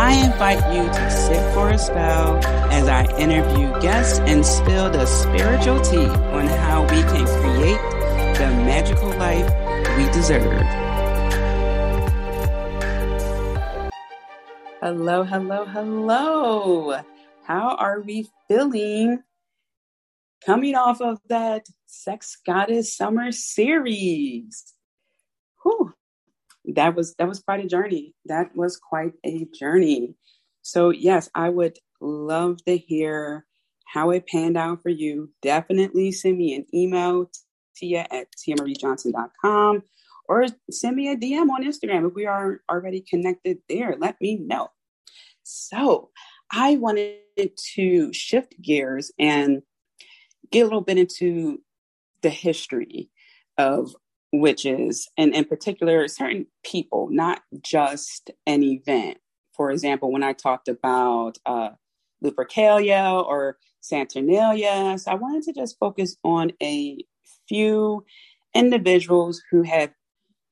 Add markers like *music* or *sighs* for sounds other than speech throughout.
I invite you to sit for a spell as I interview guests and spill the spiritual tea on how we can create the magical life we deserve. Hello, hello, hello. How are we feeling coming off of that Sex Goddess Summer series? Whew, that was that was quite a journey. That was quite a journey. So yes, I would love to hear how it panned out for you. Definitely send me an email, tia at tiamariejohnson.com, or send me a DM on Instagram if we are already connected there. Let me know. So I wanted to shift gears and get a little bit into the history of witches and in particular certain people not just an event. For example when i talked about uh, lupercalia or saturnalia so i wanted to just focus on a few individuals who have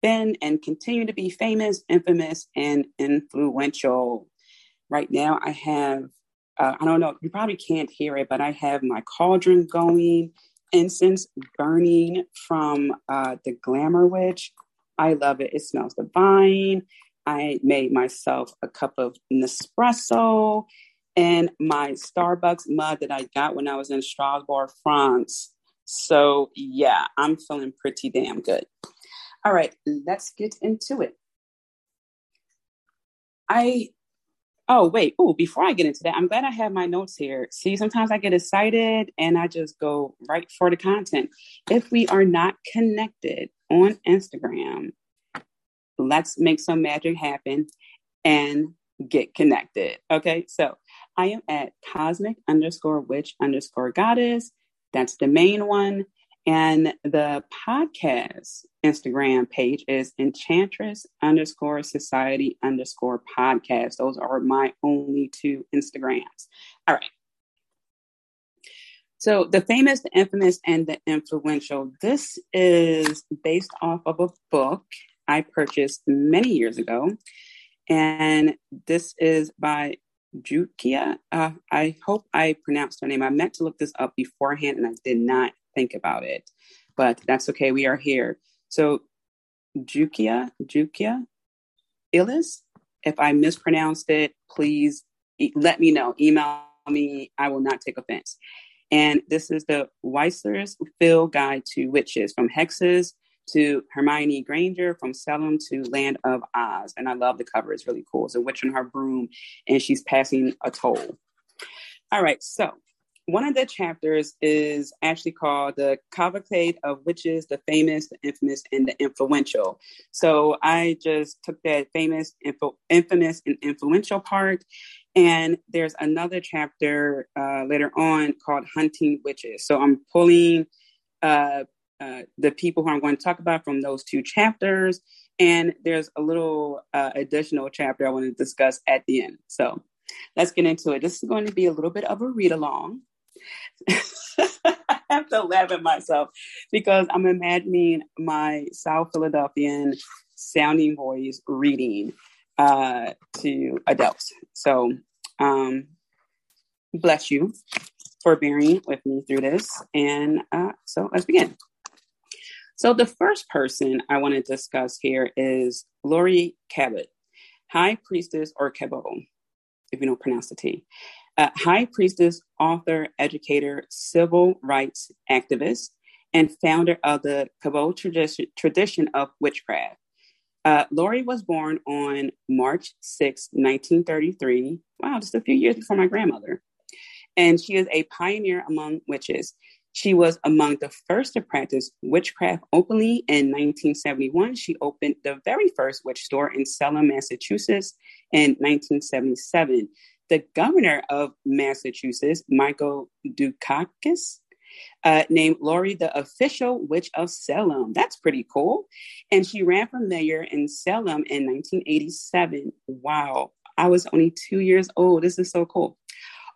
been and continue to be famous infamous and influential. Right now i have uh, i don't know you probably can't hear it but i have my cauldron going incense burning from uh, the Glamour Witch. I love it. It smells divine. I made myself a cup of Nespresso and my Starbucks mug that I got when I was in Strasbourg, France. So, yeah, I'm feeling pretty damn good. All right, let's get into it. I Oh, wait. Oh, before I get into that, I'm glad I have my notes here. See, sometimes I get excited and I just go right for the content. If we are not connected on Instagram, let's make some magic happen and get connected. Okay. So I am at cosmic underscore witch underscore goddess. That's the main one. And the podcast Instagram page is enchantress underscore society underscore podcast. Those are my only two Instagrams. All right. So the famous, the infamous, and the influential. This is based off of a book I purchased many years ago. And this is by Jukia. Uh, I hope I pronounced her name. I meant to look this up beforehand and I did not think about it, but that's okay. We are here. So, Jukia, Jukia Illes, if I mispronounced it, please e- let me know. Email me. I will not take offense. And this is the Weiser's Field Guide to Witches from Hexes to Hermione Granger from Salem to Land of Oz. And I love the cover. It's really cool. It's a witch on her broom and she's passing a toll. All right. So one of the chapters is actually called the Cavalcade of Witches, the famous, the infamous, and the influential. So I just took that famous, info, infamous, and influential part. And there's another chapter uh, later on called Hunting Witches. So I'm pulling uh, uh, the people who I'm going to talk about from those two chapters. And there's a little uh, additional chapter I want to discuss at the end. So let's get into it. This is going to be a little bit of a read along. *laughs* I have to laugh at myself because I'm imagining my South Philadelphian sounding voice reading uh, to adults. So, um, bless you for bearing with me through this. And uh, so, let's begin. So, the first person I want to discuss here is Laurie Cabot, High Priestess or Cabot, if you don't pronounce the T a high priestess, author, educator, civil rights activist, and founder of the Cabot tradition, tradition of witchcraft. Uh, Laurie was born on March 6, 1933. Wow, just a few years before my grandmother. And she is a pioneer among witches. She was among the first to practice witchcraft openly in 1971. She opened the very first witch store in Salem, Massachusetts in 1977. The governor of Massachusetts, Michael Dukakis, uh, named Laurie the official witch of Salem. That's pretty cool. And she ran for mayor in Salem in 1987. Wow. I was only two years old. This is so cool.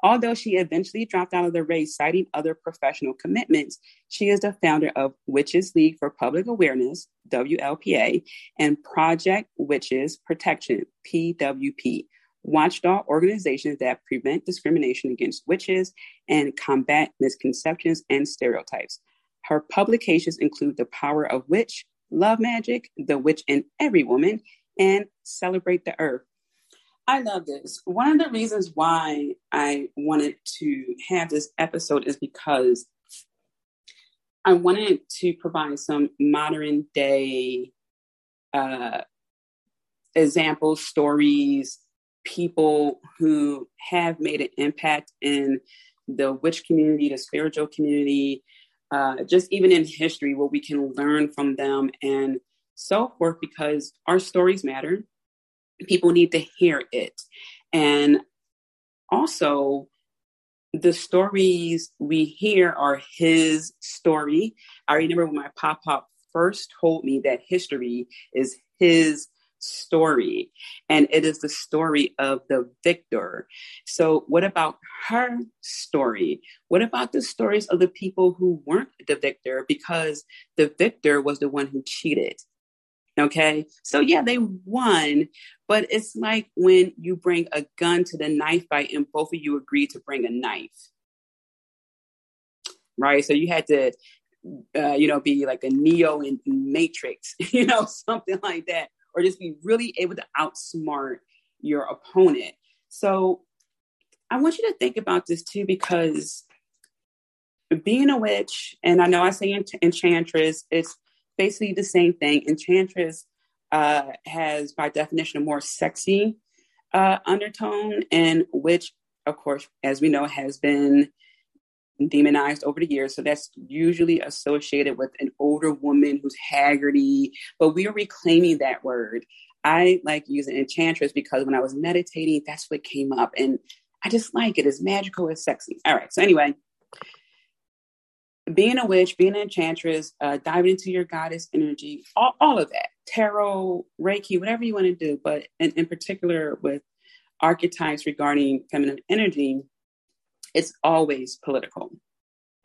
Although she eventually dropped out of the race, citing other professional commitments, she is the founder of Witches League for Public Awareness, WLPA, and Project Witches Protection, PWP, watchdog organizations that prevent discrimination against witches and combat misconceptions and stereotypes. Her publications include The Power of Witch, Love Magic, The Witch in Every Woman, and Celebrate the Earth. I love this. One of the reasons why I wanted to have this episode is because I wanted to provide some modern day uh, examples, stories, people who have made an impact in the witch community, the spiritual community, uh, just even in history, where we can learn from them and so forth, because our stories matter. People need to hear it. And also, the stories we hear are his story. I remember when my pop pop first told me that history is his story, and it is the story of the victor. So, what about her story? What about the stories of the people who weren't the victor because the victor was the one who cheated? Okay, so yeah, they won, but it's like when you bring a gun to the knife fight and both of you agree to bring a knife, right? So you had to, uh, you know, be like a Neo in Matrix, *laughs* you know, something like that or just be really able to outsmart your opponent. So I want you to think about this too, because being a witch, and I know I say ench- enchantress, it's basically the same thing. Enchantress uh, has, by definition, a more sexy uh, undertone, and witch, of course, as we know, has been demonized over the years. So that's usually associated with an older woman who's haggardy, but we are reclaiming that word. I like using enchantress because when I was meditating, that's what came up. And I just like it. It's magical, it's sexy. All right. So, anyway, being a witch, being an enchantress, uh, diving into your goddess energy, all, all of that, tarot, Reiki, whatever you want to do, but in, in particular with archetypes regarding feminine energy, it's always political.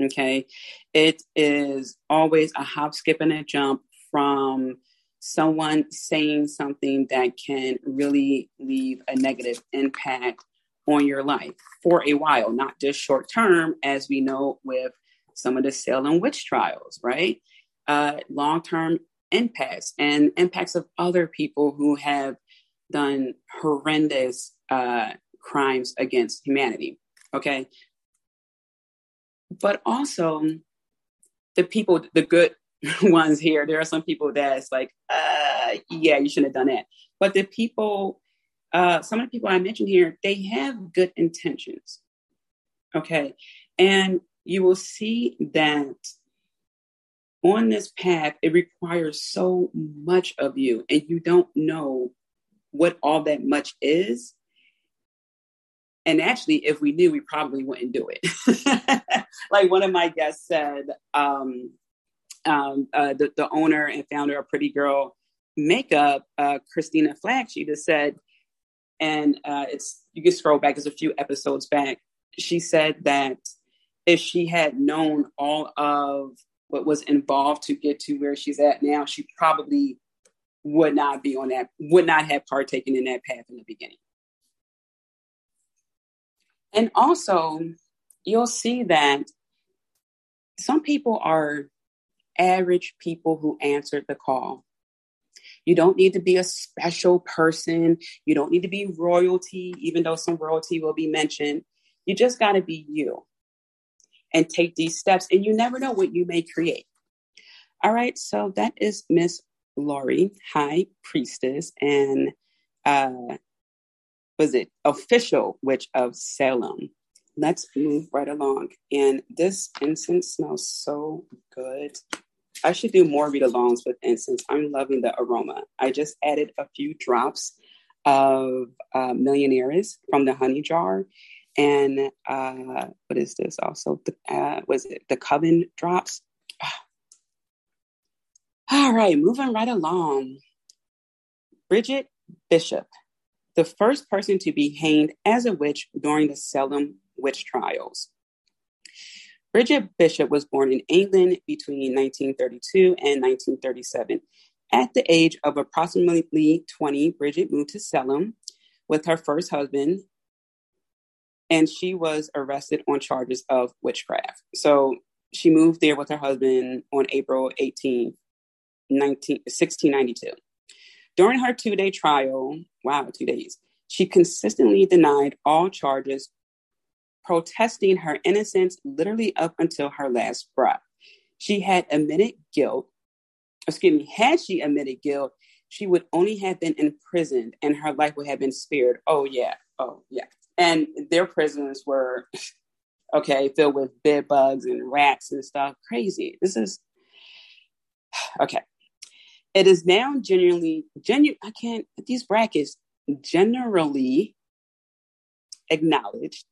Okay. It is always a hop, skip, and a jump from someone saying something that can really leave a negative impact on your life for a while, not just short term, as we know with some of the Salem witch trials, right? Uh, Long term impacts and impacts of other people who have done horrendous uh, crimes against humanity. Okay. But also the people, the good *laughs* ones here, there are some people that's like, uh, yeah, you shouldn't have done that. But the people, uh, some of the people I mentioned here, they have good intentions. Okay. And you will see that on this path, it requires so much of you, and you don't know what all that much is and actually, if we knew, we probably wouldn't do it. *laughs* like one of my guests said, um, um, uh, the, the, owner and founder of Pretty Girl Makeup, uh, Christina Flagg, she just said, and uh, it's you can scroll back, there's a few episodes back. She said that if she had known all of what was involved to get to where she's at now, she probably would not be on that, would not have partaken in that path in the beginning. And also, you'll see that some people are average people who answered the call. You don't need to be a special person. You don't need to be royalty, even though some royalty will be mentioned. You just got to be you and take these steps, and you never know what you may create. All right, so that is Miss Laurie, High Priestess, and uh, was it official witch of Salem. Let's move right along. And this incense smells so good. I should do more read alongs with incense. I'm loving the aroma. I just added a few drops of uh, millionaires from the honey jar. And uh, what is this also? The, uh, was it the coven drops? All right, moving right along. Bridget Bishop, the first person to be hanged as a witch during the Salem witch trials. Bridget Bishop was born in England between 1932 and 1937. At the age of approximately 20, Bridget moved to Salem with her first husband, and she was arrested on charges of witchcraft. So she moved there with her husband on April 18, 19, 1692. During her two day trial, wow, two days, she consistently denied all charges protesting her innocence literally up until her last breath. She had admitted guilt. Excuse me, had she admitted guilt, she would only have been imprisoned and her life would have been spared. Oh, yeah. Oh, yeah. And their prisons were, *laughs* okay, filled with bed bugs and rats and stuff. Crazy. This is, *sighs* okay. It is now genuinely, genuine, I can't, these brackets, generally acknowledged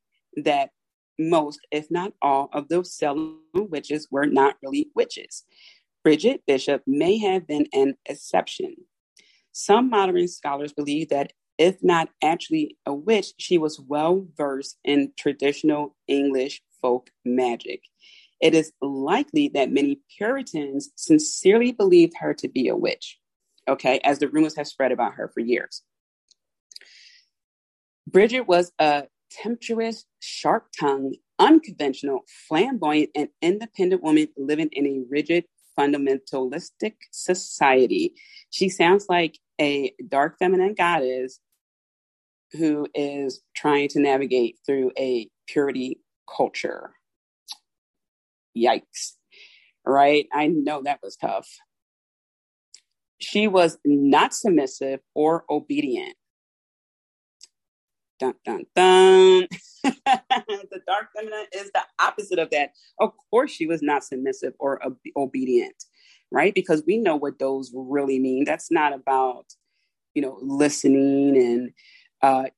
that most, if not all, of those Salem witches were not really witches. Bridget Bishop may have been an exception. Some modern scholars believe that, if not actually a witch, she was well versed in traditional English folk magic. It is likely that many Puritans sincerely believed her to be a witch, okay, as the rumors have spread about her for years. Bridget was a tempestuous, sharp tongued, unconventional, flamboyant, and independent woman living in a rigid, fundamentalistic society. She sounds like a dark feminine goddess who is trying to navigate through a purity culture. Yikes. Right? I know that was tough. She was not submissive or obedient. Dun, dun, dun. *laughs* the dark feminine is the opposite of that. Of course, she was not submissive or ob- obedient, right? Because we know what those really mean. That's not about, you know, listening and uh,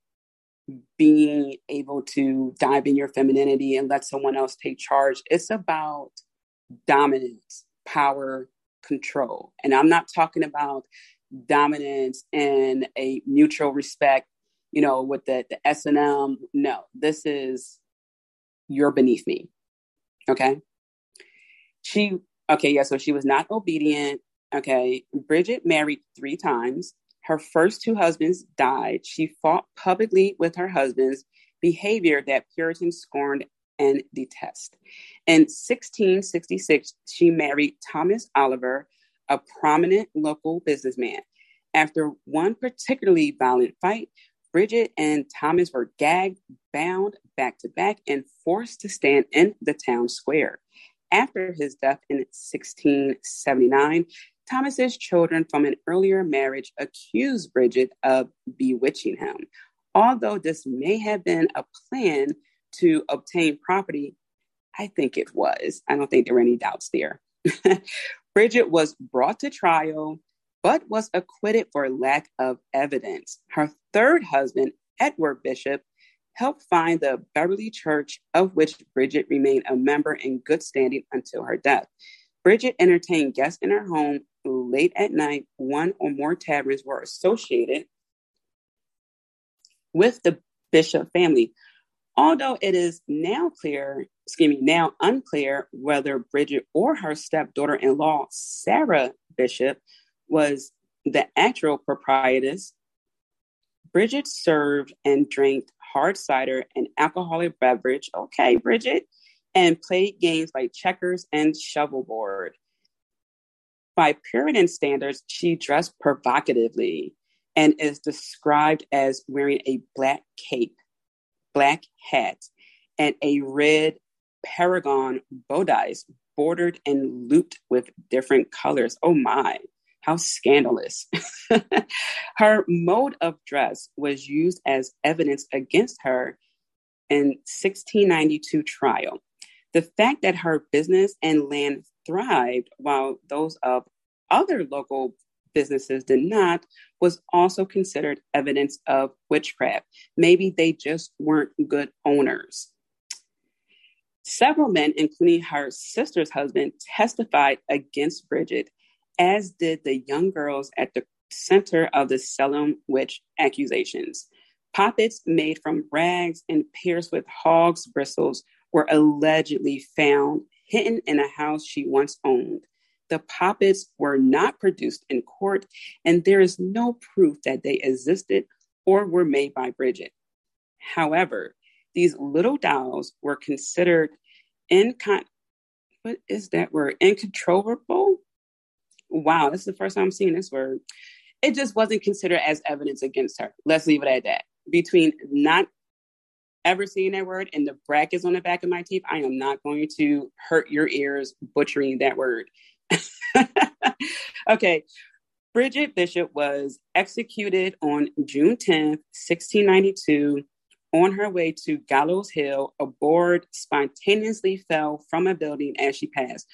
being able to dive in your femininity and let someone else take charge. It's about dominance, power, control. And I'm not talking about dominance and a mutual respect you know, with the, the S&M. No, this is, you're beneath me. Okay. She, okay, yeah, so she was not obedient. Okay. Bridget married three times. Her first two husbands died. She fought publicly with her husbands, behavior that Puritans scorned and detest. In 1666, she married Thomas Oliver, a prominent local businessman. After one particularly violent fight, Bridget and Thomas were gagged, bound back to back, and forced to stand in the town square. After his death in 1679, Thomas's children from an earlier marriage accused Bridget of bewitching him. Although this may have been a plan to obtain property, I think it was. I don't think there were any doubts there. *laughs* Bridget was brought to trial but was acquitted for lack of evidence. Her third husband, Edward Bishop, helped find the Beverly Church, of which Bridget remained a member in good standing until her death. Bridget entertained guests in her home late at night. One or more taverns were associated with the Bishop family. Although it is now clear, excuse me, now unclear whether Bridget or her stepdaughter in law, Sarah Bishop, was the actual proprietress. Bridget served and drank hard cider and alcoholic beverage. Okay, Bridget. And played games like checkers and shovelboard. By Puritan standards, she dressed provocatively and is described as wearing a black cape, black hat, and a red paragon bodice bordered and looped with different colors. Oh my. How scandalous. *laughs* her mode of dress was used as evidence against her in 1692 trial. The fact that her business and land thrived while those of other local businesses did not was also considered evidence of witchcraft. Maybe they just weren't good owners. Several men, including her sister's husband, testified against Bridget, as did the young girls at the center of the Salem witch accusations. Poppets made from rags and pierced with hog's bristles were allegedly found hidden in a house she once owned. The poppets were not produced in court, and there is no proof that they existed or were made by Bridget. However, these little dolls were considered incon what is that word? Incontrollable? Wow, this is the first time I'm seeing this word. It just wasn't considered as evidence against her. Let's leave it at that. Between not ever seeing that word and the brackets on the back of my teeth, I am not going to hurt your ears butchering that word. *laughs* okay. Bridget Bishop was executed on June 10th, 1692, on her way to Gallows Hill. A board spontaneously fell from a building as she passed,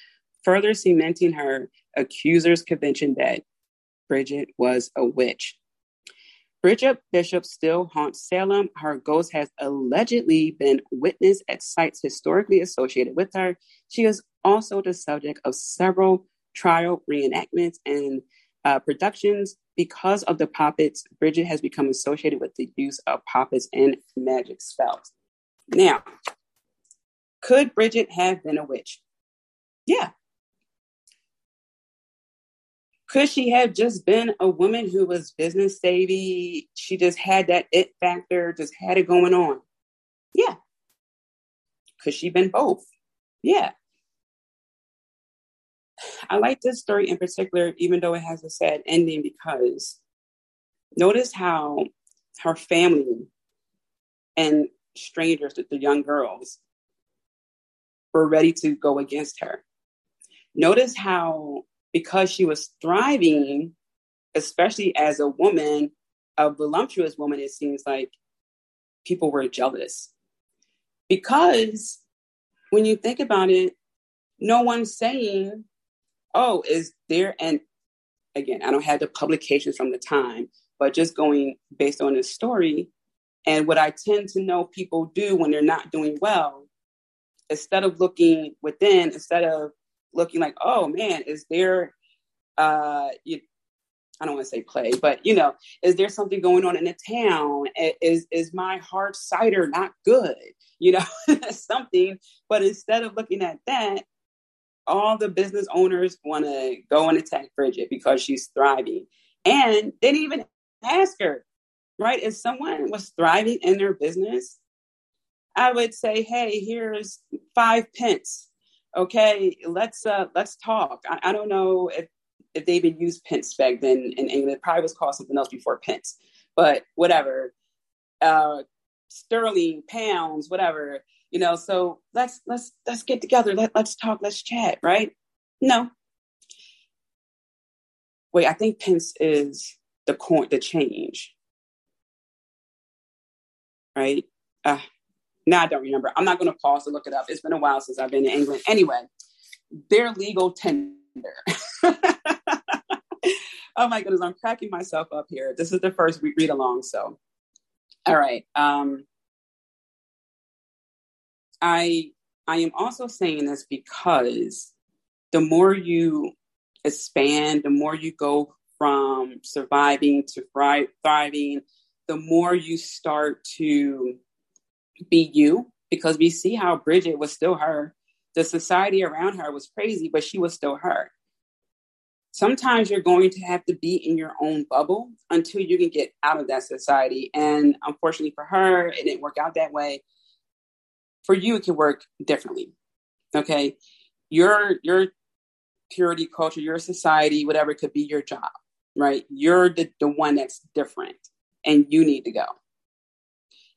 further cementing her accuser's convention that Bridget was a witch. Bridget Bishop still haunts Salem. Her ghost has allegedly been witnessed at sites historically associated with her. She is also the subject of several trial reenactments and uh, productions. Because of the puppets, Bridget has become associated with the use of puppets and magic spells. Now, could Bridget have been a witch? Yeah, could she have just been a woman who was business savvy? She just had that it factor, just had it going on. Yeah. Could she been both? Yeah. I like this story in particular, even though it has a sad ending, because notice how her family and strangers, the young girls, were ready to go against her. Notice how because she was thriving, especially as a woman, a voluptuous woman, it seems like people were jealous. Because when you think about it, no one's saying, oh, is there, and again, I don't have the publications from the time, but just going based on this story and what I tend to know people do when they're not doing well, instead of looking within, instead of looking like, oh man, is there, uh, you, I don't want to say play, but you know, is there something going on in the town? Is is my hard cider not good? You know, *laughs* something. But instead of looking at that, all the business owners want to go and attack Bridget because she's thriving, and they didn't even ask her. Right? If someone was thriving in their business, I would say, "Hey, here's five pence okay, let's uh, let's talk. I, I, don't know if if they even used pence back then in England. It probably was called something else before pence, but whatever. Uh, sterling, pounds, whatever. You know, so let's let's let's get together. Let let's talk. Let's chat. Right? No. Wait, I think pence is the coin, the change. Right? Uh, now I don't remember. I'm not going to pause to look it up. It's been a while since I've been in England. Anyway, their legal tender. *laughs* oh my goodness, I'm cracking myself up here. This is the first read along, so all right. Um, I I am also saying this because the more you expand, the more you go from surviving to thri- thriving, the more you start to be you because we see how Bridget was still her. The society around her was crazy, but she was still her. Sometimes you're going to have to be in your own bubble until you can get out of that society. And unfortunately for her, it didn't work out that way. For you, it can work differently. Okay. Your your purity culture, your society, whatever it could be your job, right? You're the, the one that's different and you need to go.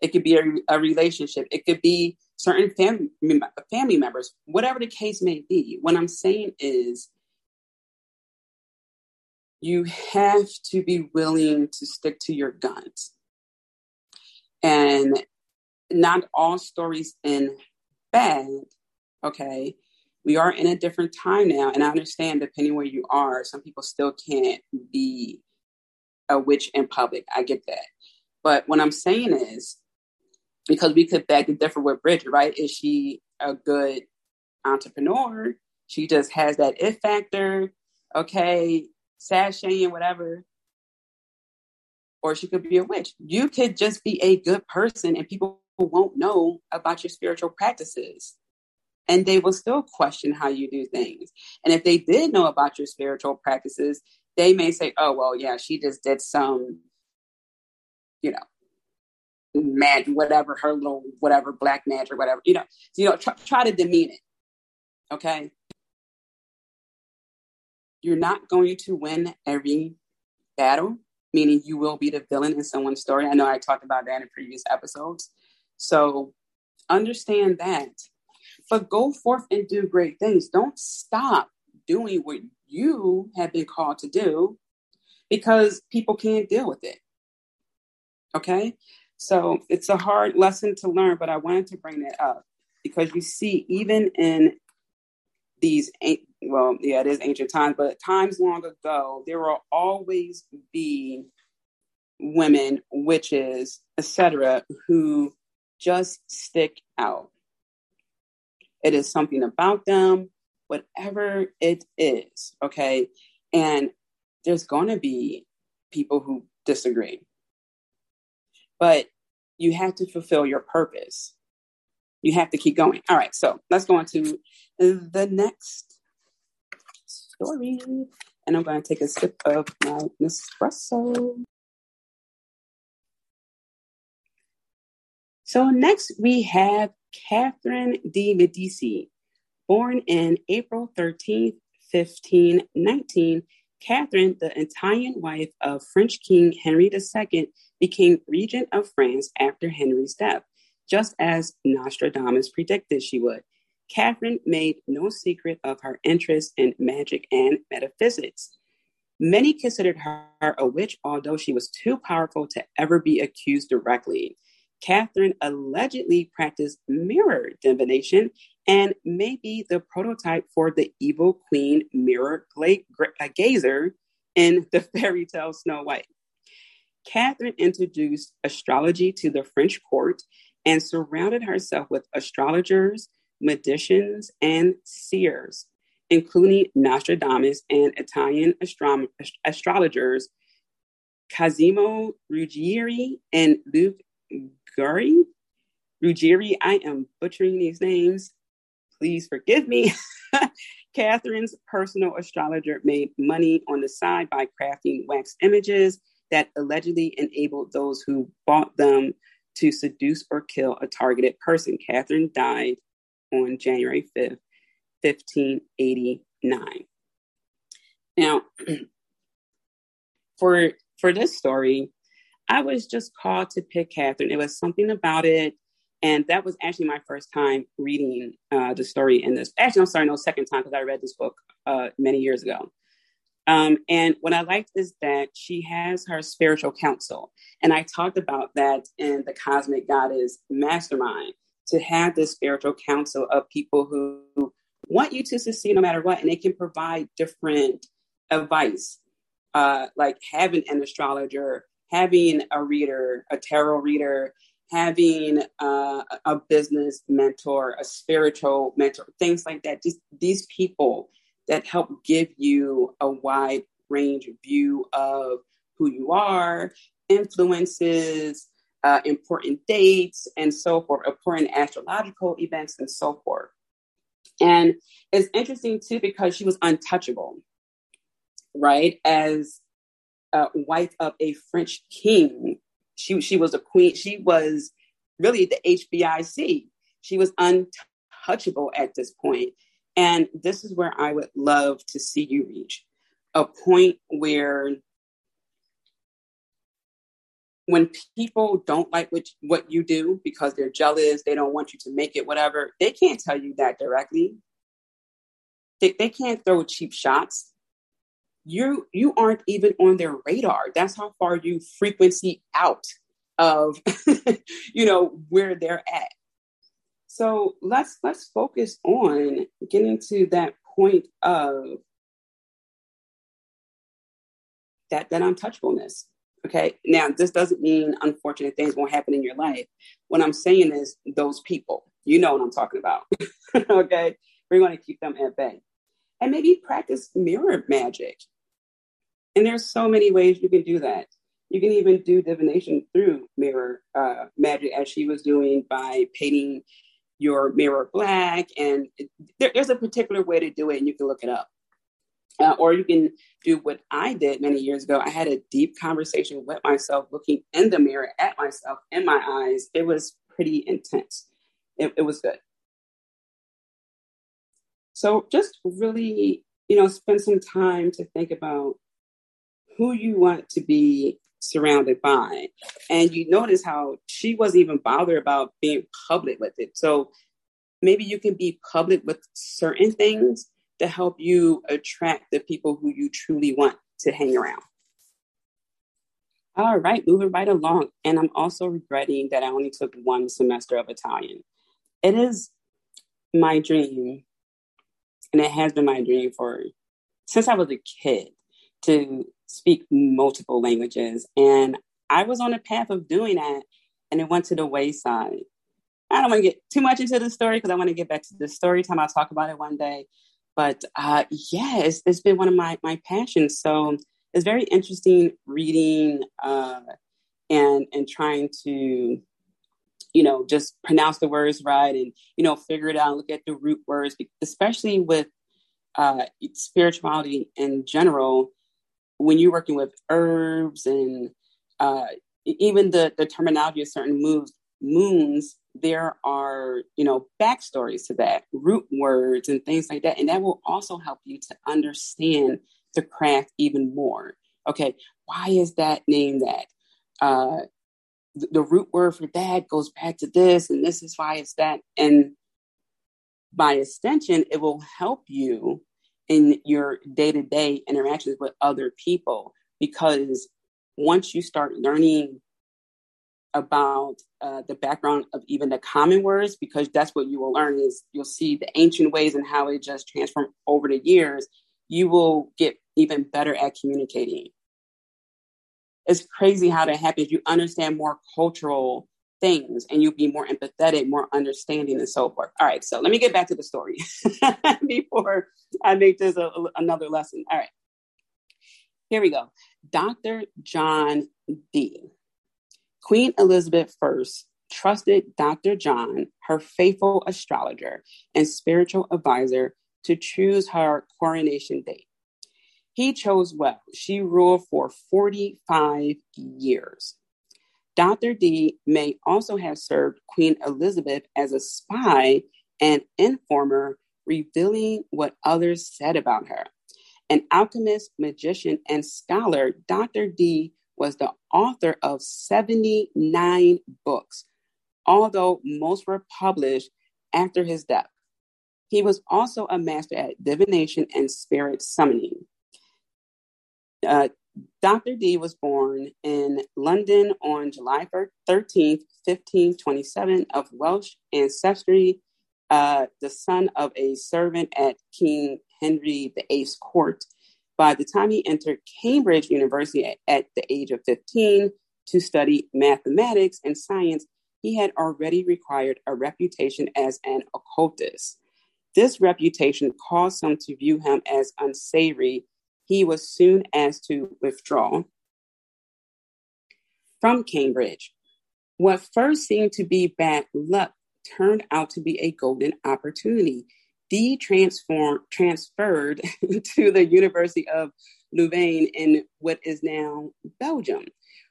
It could be a, a relationship. It could be certain family family members, whatever the case may be. What I'm saying is, you have to be willing to stick to your guns, and not all stories end bad. Okay, we are in a different time now. And I understand, depending where you are, some people still can't be a witch in public. I get that. But what I'm saying is, because we could beg to differ with Bridget, right? Is she a good entrepreneur? She just has that it factor, okay, sashaying, whatever. Or she could be a witch. You could just be a good person and people won't know about your spiritual practices and they will still question how you do things. And if they did know about your spiritual practices, they may say, oh, well, yeah, she just did some, you know, magic, whatever, her little, whatever, black magic, whatever, you know, you know, try, try to demean it. Okay. You're not going to win every battle, meaning you will be the villain in someone's story. I know I talked about that in previous episodes. So understand that but go forth and do great things. Don't stop doing what you have been called to do because people can't deal with it. Okay? So it's a hard lesson to learn, but I wanted to bring that up because you see, even in these, well, yeah, it is ancient times, but times long ago, there will always be women, witches, etc., who just stick out. It is something about them, whatever it is. Okay. And there's going to be people who disagree. But you have to fulfill your purpose. You have to keep going. All right. So let's go on to the next story. And I'm going to take a sip of my Nespresso. So next we have Catherine de Medici. Born in April 13, 1519, Catherine, the Italian wife of French King Henry II, became regent of France after Henry's death, just as Nostradamus predicted she would. Catherine made no secret of her interest in magic and metaphysics. Many considered her a witch, although she was too powerful to ever be accused directly. Catherine allegedly practiced mirror divination and may be the prototype for the evil queen mirror uh, gazer in the *laughs* fairy tale Snow White. Catherine introduced astrology to the French court and surrounded herself with astrologers, magicians, and seers, including Nostradamus and Italian astro- astrologers Cosimo Ruggieri and Luke Guri, Ruggieri. I am butchering these names. Please forgive me. *laughs* Catherine's personal astrologer made money on the side by crafting wax images that allegedly enabled those who bought them to seduce or kill a targeted person. Catherine died on January 5th, 1589. Now, *clears throat* for for this story, I was just called to pick Catherine. It was something about it. And that was actually my first time reading uh, the story in this. Actually, I'm sorry, no, second time because I read this book uh, many years ago. Um, and what I liked is that she has her spiritual counsel. And I talked about that in the Cosmic Goddess Mastermind to have this spiritual counsel of people who want you to succeed no matter what. And they can provide different advice, uh, like having an astrologer having a reader, a tarot reader, having uh, a business mentor, a spiritual mentor, things like that. Just these people that help give you a wide range view of who you are, influences, uh, important dates, and so forth, important astrological events, and so forth. And it's interesting too because she was untouchable, right? As uh, wife of a French king. She she was a queen. She was really the HBIC. She was untouchable at this point. And this is where I would love to see you reach a point where when people don't like what, what you do because they're jealous, they don't want you to make it, whatever, they can't tell you that directly. They, they can't throw cheap shots you you aren't even on their radar that's how far you frequency out of *laughs* you know where they're at So let's let's focus on getting to that point of that that untouchableness. Okay. Now this doesn't mean unfortunate things won't happen in your life. What I'm saying is those people. You know what I'm talking about. *laughs* okay. We're going to keep them at bay. And maybe practice mirror magic. And there's so many ways you can do that. You can even do divination through mirror uh, magic, as she was doing by painting your mirror black. And there, there's a particular way to do it, and you can look it up. Uh, or you can do what I did many years ago. I had a deep conversation with myself, looking in the mirror at myself in my eyes. It was pretty intense. It, it was good. So just really, you know, spend some time to think about who you want to be surrounded by. And you notice how she wasn't even bothered about being public with it. So maybe you can be public with certain things to help you attract the people who you truly want to hang around. All right, moving right along. And I'm also regretting that I only took one semester of Italian. It is my dream, and it has been my dream for since I was a kid to speak multiple languages. And I was on a path of doing that, and it went to the wayside. I don't want to get too much into the story because I want to get back to the story time. I'll talk about it one day. But uh, yeah, it's, it's been one of my, my passions. So it's very interesting reading uh, and and trying to you know just pronounce the words right and you know figure it out look at the root words especially with uh, spirituality in general when you're working with herbs and uh, even the, the terminology of certain moves, moons, there are, you know, backstories to that, root words and things like that. And that will also help you to understand the craft even more. Okay, why is that name that? Uh, the, the root word for that goes back to this, and this is why it's that. And by extension, it will help you in your day to day interactions with other people because once you start learning about uh, the background of even the common words, because that's what you will learn is you'll see the ancient ways and how it just transformed over the years, you will get even better at communicating. It's crazy how that happens. You understand more cultural things and you'll be more empathetic, more understanding, and so forth. All right, so let me get back to the story *laughs* before I make this a, another lesson. All right, here we go. Dr. John Dee. Queen Elizabeth I trusted Dr. John, her faithful astrologer and spiritual advisor, to choose her coronation date. He chose well. She ruled for 45 years. Dr. Dee may also have served Queen Elizabeth as a spy and informer, revealing what others said about her. An alchemist, magician, and scholar, Dr. Dee was the author of 79 books, although most were published after his death. He was also a master at divination and spirit summoning. Uh, Dr. Dee was born in London on July 13th, 1527, of Welsh ancestry, uh, the son of a servant at King Henry VIII's court. By the time he entered Cambridge University at, at the age of 15 to study mathematics and science, he had already required a reputation as an occultist. This reputation caused some to view him as unsavory he was soon asked to withdraw from Cambridge. What first seemed to be bad luck turned out to be a golden opportunity. Dee transformed, transferred *laughs* to the University of Louvain in what is now Belgium,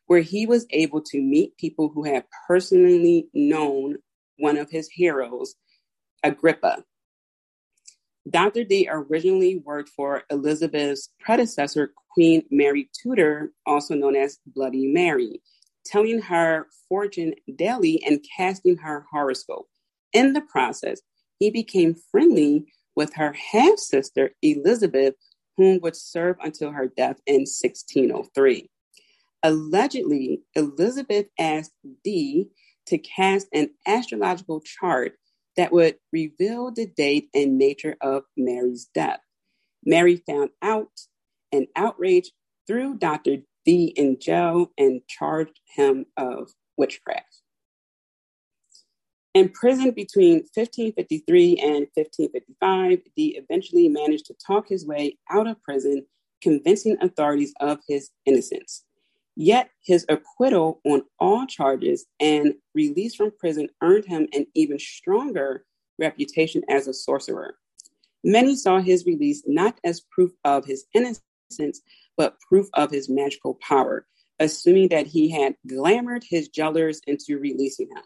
where he was able to meet people who had personally known one of his heroes, Agrippa. Dr. Dee originally worked for Elizabeth's predecessor, Queen Mary Tudor, also known as Bloody Mary, telling her fortune daily and casting her horoscope. In the process, he became friendly with her half sister, Elizabeth, whom would serve until her death in 1603. Allegedly, Elizabeth asked Dee to cast an astrological chart that would reveal the date and nature of Mary's death. Mary found out and outraged threw Dr. Dee in jail and charged him of witchcraft. Imprisoned between 1553 and 1555, Dee eventually managed to talk his way out of prison, convincing authorities of his innocence. Yet his acquittal on all charges and release from prison earned him an even stronger reputation as a sorcerer. Many saw his release not as proof of his innocence, but proof of his magical power, assuming that he had glamored his jailers into releasing him.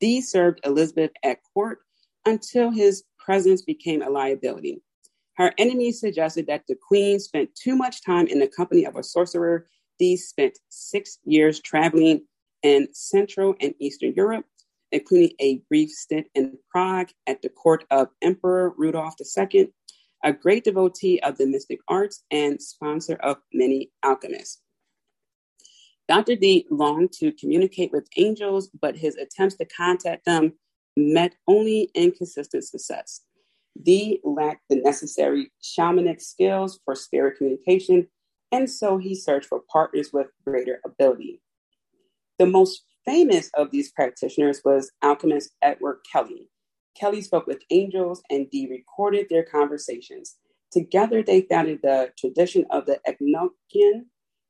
Dee served Elizabeth at court until his presence became a liability. Her enemies suggested that the queen spent too much time in the company of a sorcerer Dee spent six years traveling in Central and Eastern Europe, including a brief stint in Prague at the court of Emperor Rudolf II, a great devotee of the mystic arts and sponsor of many alchemists. Dr. Dee longed to communicate with angels, but his attempts to contact them met only inconsistent success. Dee lacked the necessary shamanic skills for spirit communication and so he searched for partners with greater ability. The most famous of these practitioners was alchemist Edward Kelly. Kelly spoke with angels and Dee recorded their conversations. Together, they founded the tradition of the Enochian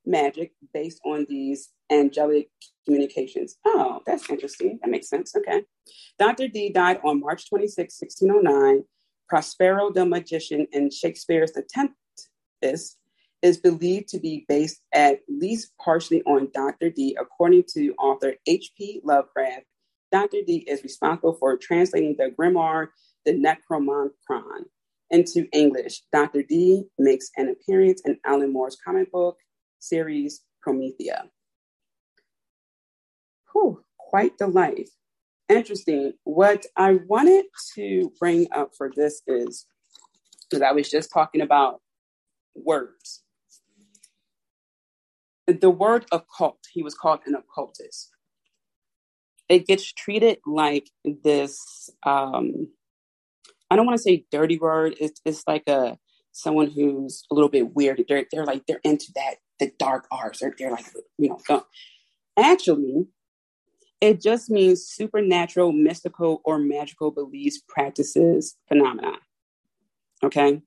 magic based on these angelic communications. Oh, that's interesting. That makes sense. Okay. Dr. Dee died on March 26, 1609. Prospero the magician in Shakespeare's The Tempest is believed to be based at least partially on Dr. Dee. according to author H.P. Lovecraft. Dr. Dee is responsible for translating the grimoire, the Necronomicon, into English. Dr. Dee makes an appearance in Alan Moore's comic book series Promethea. Whew, quite the life. Interesting. What I wanted to bring up for this is because I was just talking about words the word occult, he was called an occultist. It gets treated like this, um, I don't want to say dirty word. It's, it's like a someone who's a little bit weird. They're, they're like, they're into that, the dark arts. They're, they're like, you know, actually, it just means supernatural, mystical, or magical beliefs, practices, phenomena. Okay.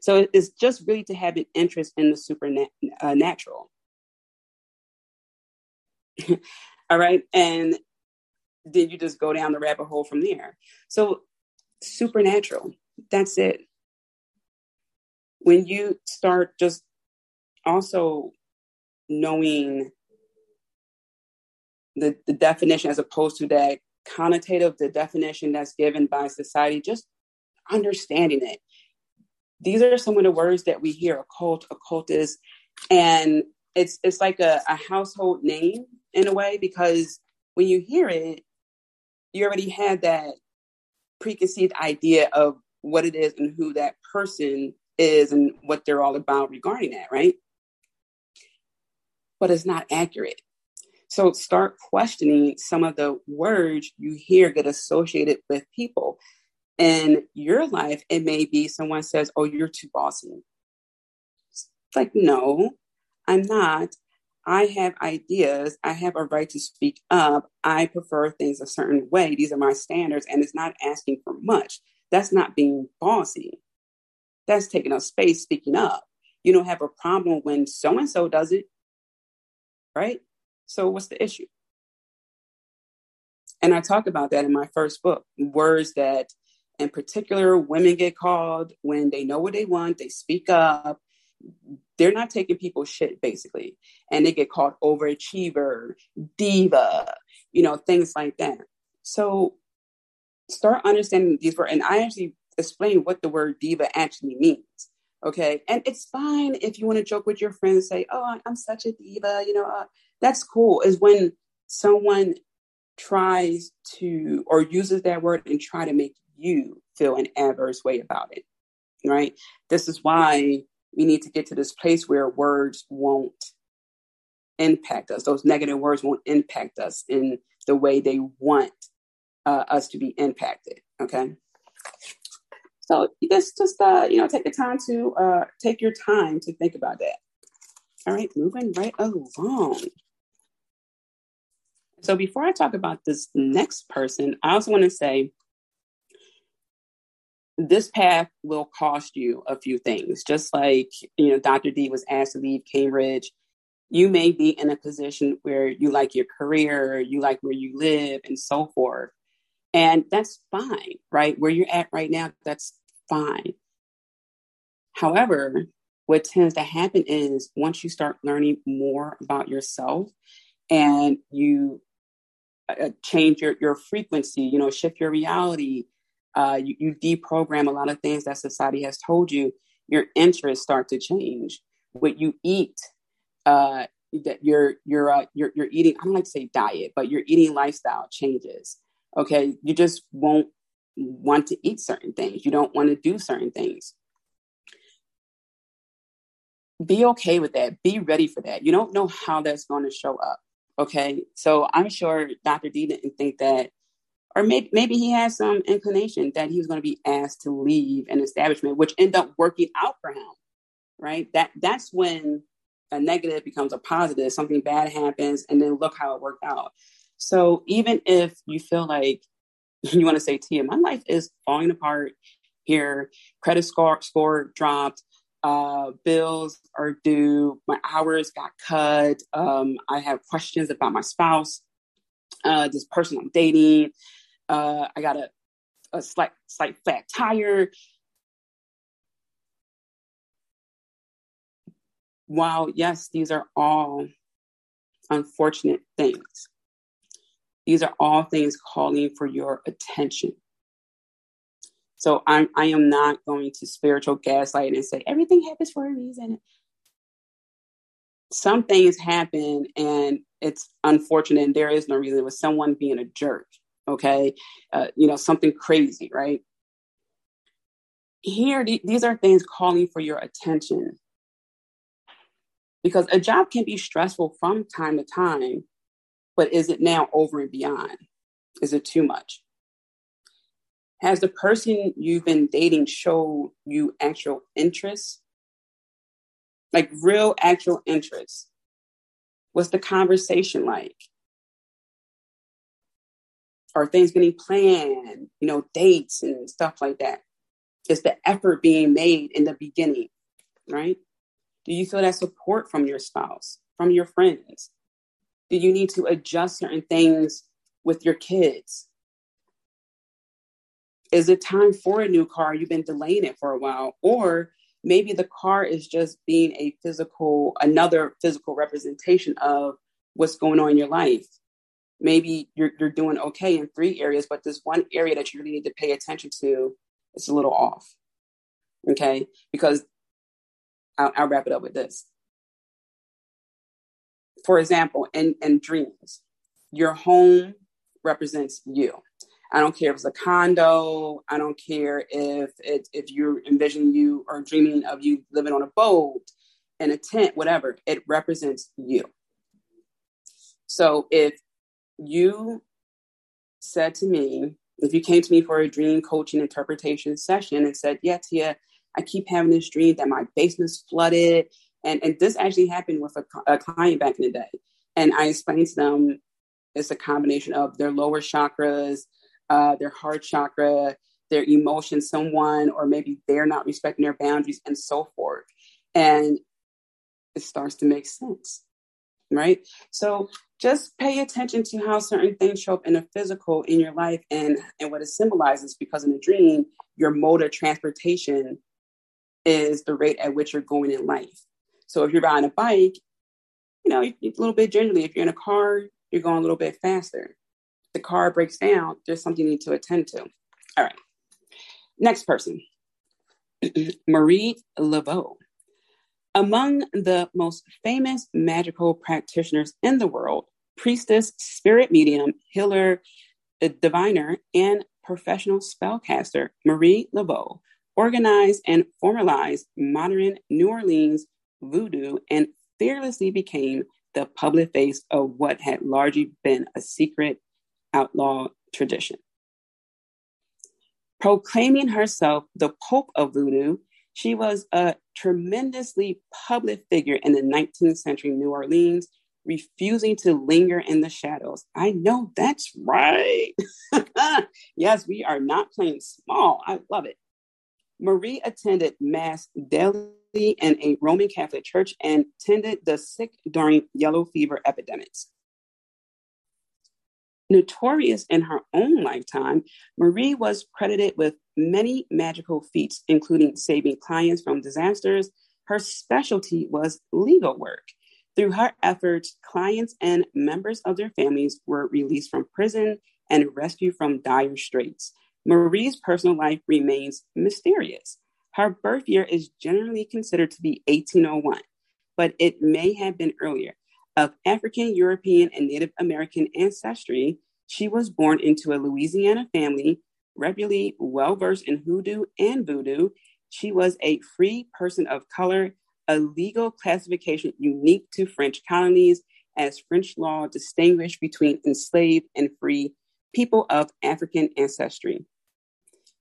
So it's just really to have an interest in the supernatural. *laughs* All right. And then you just go down the rabbit hole from there. So, supernatural, that's it. When you start just also knowing the, the definition as opposed to that connotative, the definition that's given by society, just understanding it. These are some of the words that we hear occult, occultist, and it's it's like a, a household name in a way because when you hear it, you already had that preconceived idea of what it is and who that person is and what they're all about regarding that, right? But it's not accurate. So start questioning some of the words you hear get associated with people. In your life, it may be someone says, Oh, you're too bossy. It's like, no, I'm not. I have ideas. I have a right to speak up. I prefer things a certain way. These are my standards, and it's not asking for much. That's not being bossy. That's taking up space, speaking up. You don't have a problem when so and so does it, right? So, what's the issue? And I talk about that in my first book words that, in particular, women get called when they know what they want, they speak up, they're not taking people's shit basically. And they get called overachiever diva you know things like that. So start understanding these words. And i actually explain what the word diva actually means okay? And it's fine if you want to joke with your friends say oh i'm such a diva you know uh, that's cool. Is when someone tries to or uses that word and try to make you feel an adverse way about it right? This is why we need to get to this place where words won't impact us. Those negative words won't impact us in the way they want uh, us to be impacted. Okay. So just just uh, you know take the time to uh, take your time to think about that. All right, moving right along. So before I talk about this next person, I also want to say this path will cost you a few things. Just like, you know, Dr. Dee was asked to leave Cambridge, you may be in a position where you like your career, you like where you live, and so forth. And that's fine, right? Where you're at right now, that's fine. However, what tends to happen is once you start learning more about yourself and you uh, change your, your frequency, you know, shift your reality, uh, you, you deprogram a lot of things that society has told you, your interests start to change. What you eat, uh, that your your uh, your your eating. I don't like to say diet, but your eating lifestyle changes. Okay, you just won't want to eat certain things. You don't want to do certain things. Be okay with that. Be ready for that. You don't know how that's going to show up. Okay, so I'm sure Dr. Dee didn't think that or maybe maybe he has some inclination that he was going to be asked to leave an establishment, which ended up working out for him. Right? That that's when a negative becomes a positive. Something bad happens, and then look how it worked out. So even if you feel like *laughs* you want to say, Tia, my life is falling apart here, credit score score dropped, uh, bills are due, my hours got cut, um, I have questions about my spouse, uh, this person I'm dating, uh, I got a, a slight, slight flat tire. While, yes, these are all unfortunate things, these are all things calling for your attention. So I'm, I am not going to spiritual gaslight and say everything happens for a reason. Some things happen and it's unfortunate and there is no reason. It was someone being a jerk okay? Uh, you know something crazy right? Here th- these are things calling for your attention. Because a job can be stressful from time to time but is it now over and beyond? Is it too much? Has the person you've been dating showed you actual interest? Like real actual interest? What's the conversation like are things getting planned, you know, dates and stuff like that. Is the effort being made in the beginning, right? Do you feel that support from your spouse, from your friends? Do you need to adjust certain things with your kids? Is it time for a new car? You've been delaying it for a while. Or maybe the car is just being a physical, another physical representation of what's going on in your life maybe you're, you're doing okay in three areas, but this one area that you really need to pay attention to is a little off. Okay. Because I'll, I'll wrap it up with this. For example, in, in dreams, your home represents you. I don't care if it's a condo. I don't care if it, if you're envisioning you or dreaming of you living on a boat in a tent, whatever. It represents you. So if you said to me, if you came to me for a dream coaching interpretation session and said, Yeah, Tia, I keep having this dream that my basement's flooded. And, and this actually happened with a, a client back in the day. And I explained to them it's a combination of their lower chakras, uh, their heart chakra, their emotions, someone, or maybe they're not respecting their boundaries, and so forth. And it starts to make sense, right? So just pay attention to how certain things show up in a physical in your life and, and what it symbolizes because in a dream, your mode of transportation is the rate at which you're going in life. So if you're riding a bike, you know, a little bit generally, if you're in a car, you're going a little bit faster. the car breaks down, there's something you need to attend to. All right. Next person, *clears throat* Marie Laveau. Among the most famous magical practitioners in the world, priestess, spirit medium, healer, diviner, and professional spellcaster Marie Laveau organized and formalized modern New Orleans voodoo and fearlessly became the public face of what had largely been a secret outlaw tradition. Proclaiming herself the Pope of Voodoo, she was a tremendously public figure in the 19th century New Orleans, refusing to linger in the shadows. I know that's right. *laughs* yes, we are not playing small. I love it. Marie attended Mass daily in a Roman Catholic church and tended the sick during yellow fever epidemics. Notorious in her own lifetime, Marie was credited with many magical feats, including saving clients from disasters. Her specialty was legal work. Through her efforts, clients and members of their families were released from prison and rescued from dire straits. Marie's personal life remains mysterious. Her birth year is generally considered to be 1801, but it may have been earlier. Of African, European, and Native American ancestry, she was born into a Louisiana family, regularly well versed in hoodoo and voodoo. She was a free person of color, a legal classification unique to French colonies, as French law distinguished between enslaved and free people of African ancestry.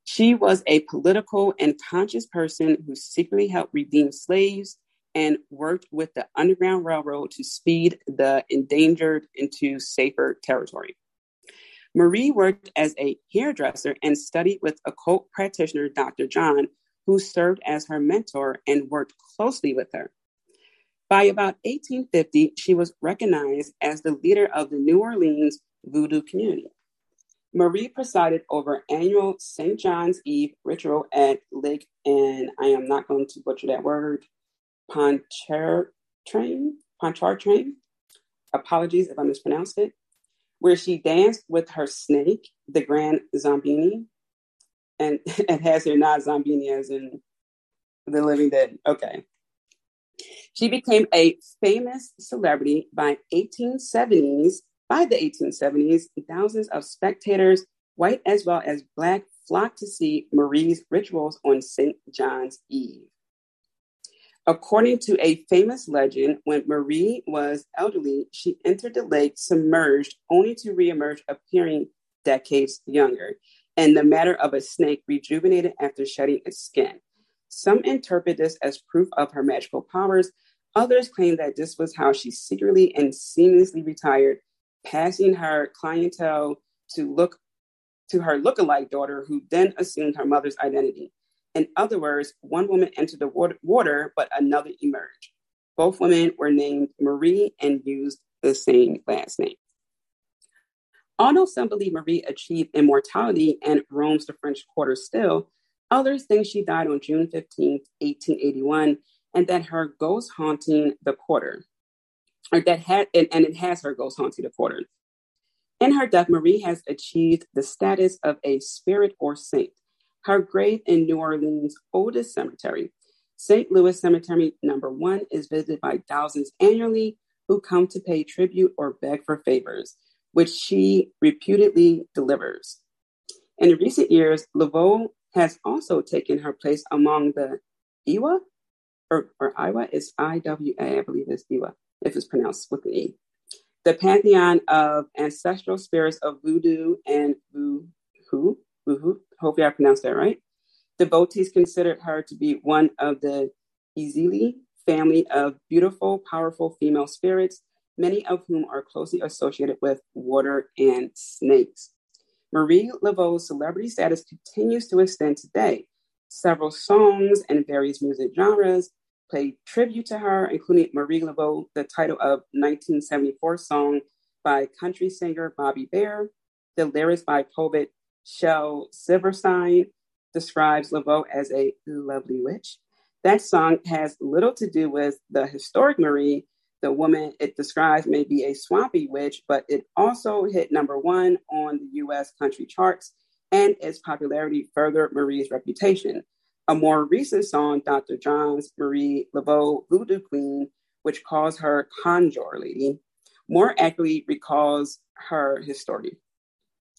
She was a political and conscious person who secretly helped redeem slaves and worked with the Underground Railroad to speed the endangered into safer territory. Marie worked as a hairdresser and studied with occult practitioner Dr. John, who served as her mentor and worked closely with her. By about 1850, she was recognized as the leader of the New Orleans voodoo community. Marie presided over annual St. John's Eve ritual at Lake, and I am not going to butcher that word, Pontchartrain. Pontchartrain. Apologies if I mispronounced it. Where she danced with her snake, the Grand Zombini, and *laughs* it has her not Zombini as in the living dead. Okay. She became a famous celebrity by 1870s by the 1870s, thousands of spectators, white as well as black, flocked to see Marie's rituals on St. John's Eve. According to a famous legend, when Marie was elderly, she entered the lake submerged, only to reemerge appearing decades younger, and the matter of a snake rejuvenated after shedding its skin. Some interpret this as proof of her magical powers. Others claim that this was how she secretly and seamlessly retired passing her clientele to look to her look-alike daughter, who then assumed her mother's identity. In other words, one woman entered the water, but another emerged. Both women were named Marie and used the same last name. Although some believe Marie achieved immortality and roams the French Quarter still, others think she died on June 15, 1881, and that her ghost haunting the quarter or that had and, and it has her ghost haunting the quarter. In her death, Marie has achieved the status of a spirit or saint. Her grave in New Orleans' oldest cemetery, St. Louis Cemetery number one, is visited by thousands annually who come to pay tribute or beg for favors, which she reputedly delivers. In recent years, Laveau has also taken her place among the Iwa, or, or Iwa is I W A, I believe it's Iwa, if it's pronounced with an E. The pantheon of ancestral spirits of voodoo and voodoo, voodoo, hopefully I pronounced that right. Devotees considered her to be one of the Ezili family of beautiful, powerful female spirits, many of whom are closely associated with water and snakes. Marie Laveau's celebrity status continues to extend today. Several songs and various music genres played tribute to her, including Marie Laveau, the title of 1974 song by country singer Bobby Bare. The lyrics by poet Shel Silverstein describes Laveau as a lovely witch. That song has little to do with the historic Marie. The woman it describes may be a swampy witch, but it also hit number one on the US country charts and its popularity furthered Marie's reputation. A more recent song, Dr. John's Marie Laveau Voodoo Queen, which calls her Conjure Lady, more accurately recalls her history.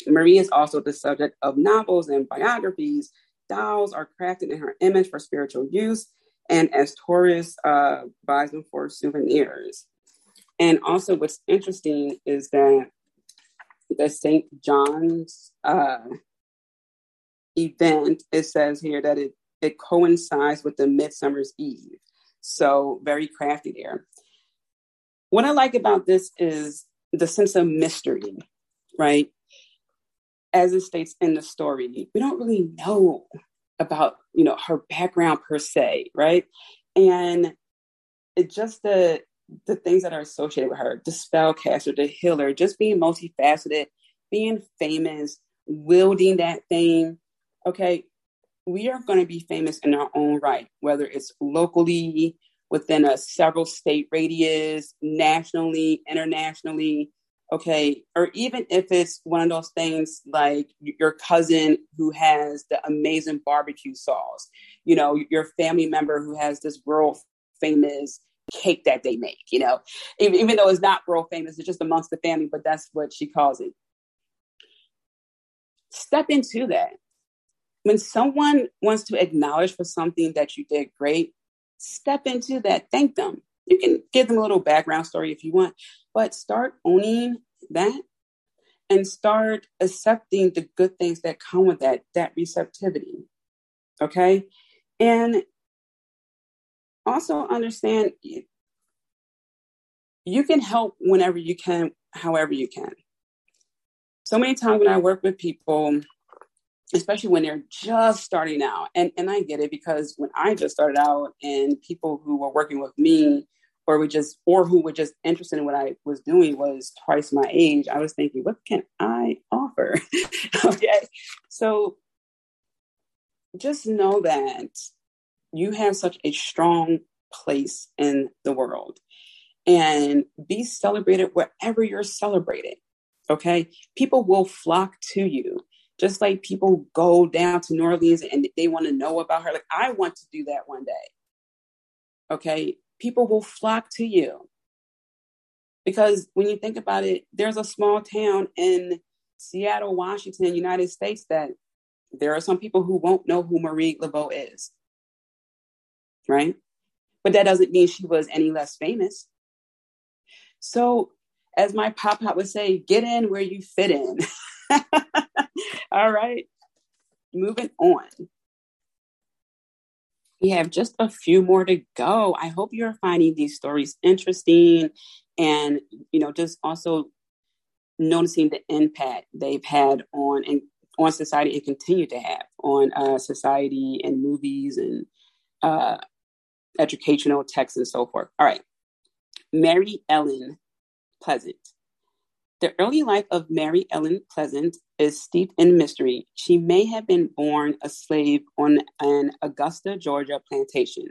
Marie is also the subject of novels and biographies. Dolls are crafted in her image for spiritual use and as tourists uh, buy them for souvenirs. And also, what's interesting is that the St. John's uh, event, it says here that it, it coincides with the Midsummer's Eve. So very crafty there. What I like about this is the sense of mystery, right? As it states in the story, we don't really know about, you know, her background per se, right? And it just the the things that are associated with her, the spellcaster, the healer, just being multifaceted, being famous, wielding that thing. Okay, we are going to be famous in our own right, whether it's locally, within a several state radius, nationally, internationally. Okay, or even if it's one of those things like your cousin who has the amazing barbecue sauce, you know, your family member who has this world famous cake that they make, you know, even, even though it's not world famous, it's just amongst the family, but that's what she calls it. Step into that. When someone wants to acknowledge for something that you did great, step into that. Thank them. You can give them a little background story if you want, but start owning that and start accepting the good things that come with that, that receptivity. Okay. And also understand you can help whenever you can, however you can. So many times when I work with people, especially when they're just starting out, and, and I get it because when I just started out and people who were working with me or were just or who were just interested in what I was doing was twice my age, I was thinking, what can I offer? *laughs* okay. So just know that you have such a strong place in the world and be celebrated wherever you're celebrated. Okay. People will flock to you, just like people go down to New Orleans and they want to know about her. Like, I want to do that one day. Okay. People will flock to you because when you think about it, there's a small town in Seattle, Washington, United States that there are some people who won't know who Marie Laveau is right? But that doesn't mean she was any less famous. So, as my pop pop would say, get in where you fit in. *laughs* All right, moving on. We have just a few more to go. I hope you're finding these stories interesting and, you know, just also noticing the impact they've had on and on society and continue to have on uh, society and movies and uh, educational texts and so forth. All right. Mary Ellen Pleasant. The early life of Mary Ellen Pleasant is steeped in mystery. She may have been born a slave on an Augusta, Georgia plantation.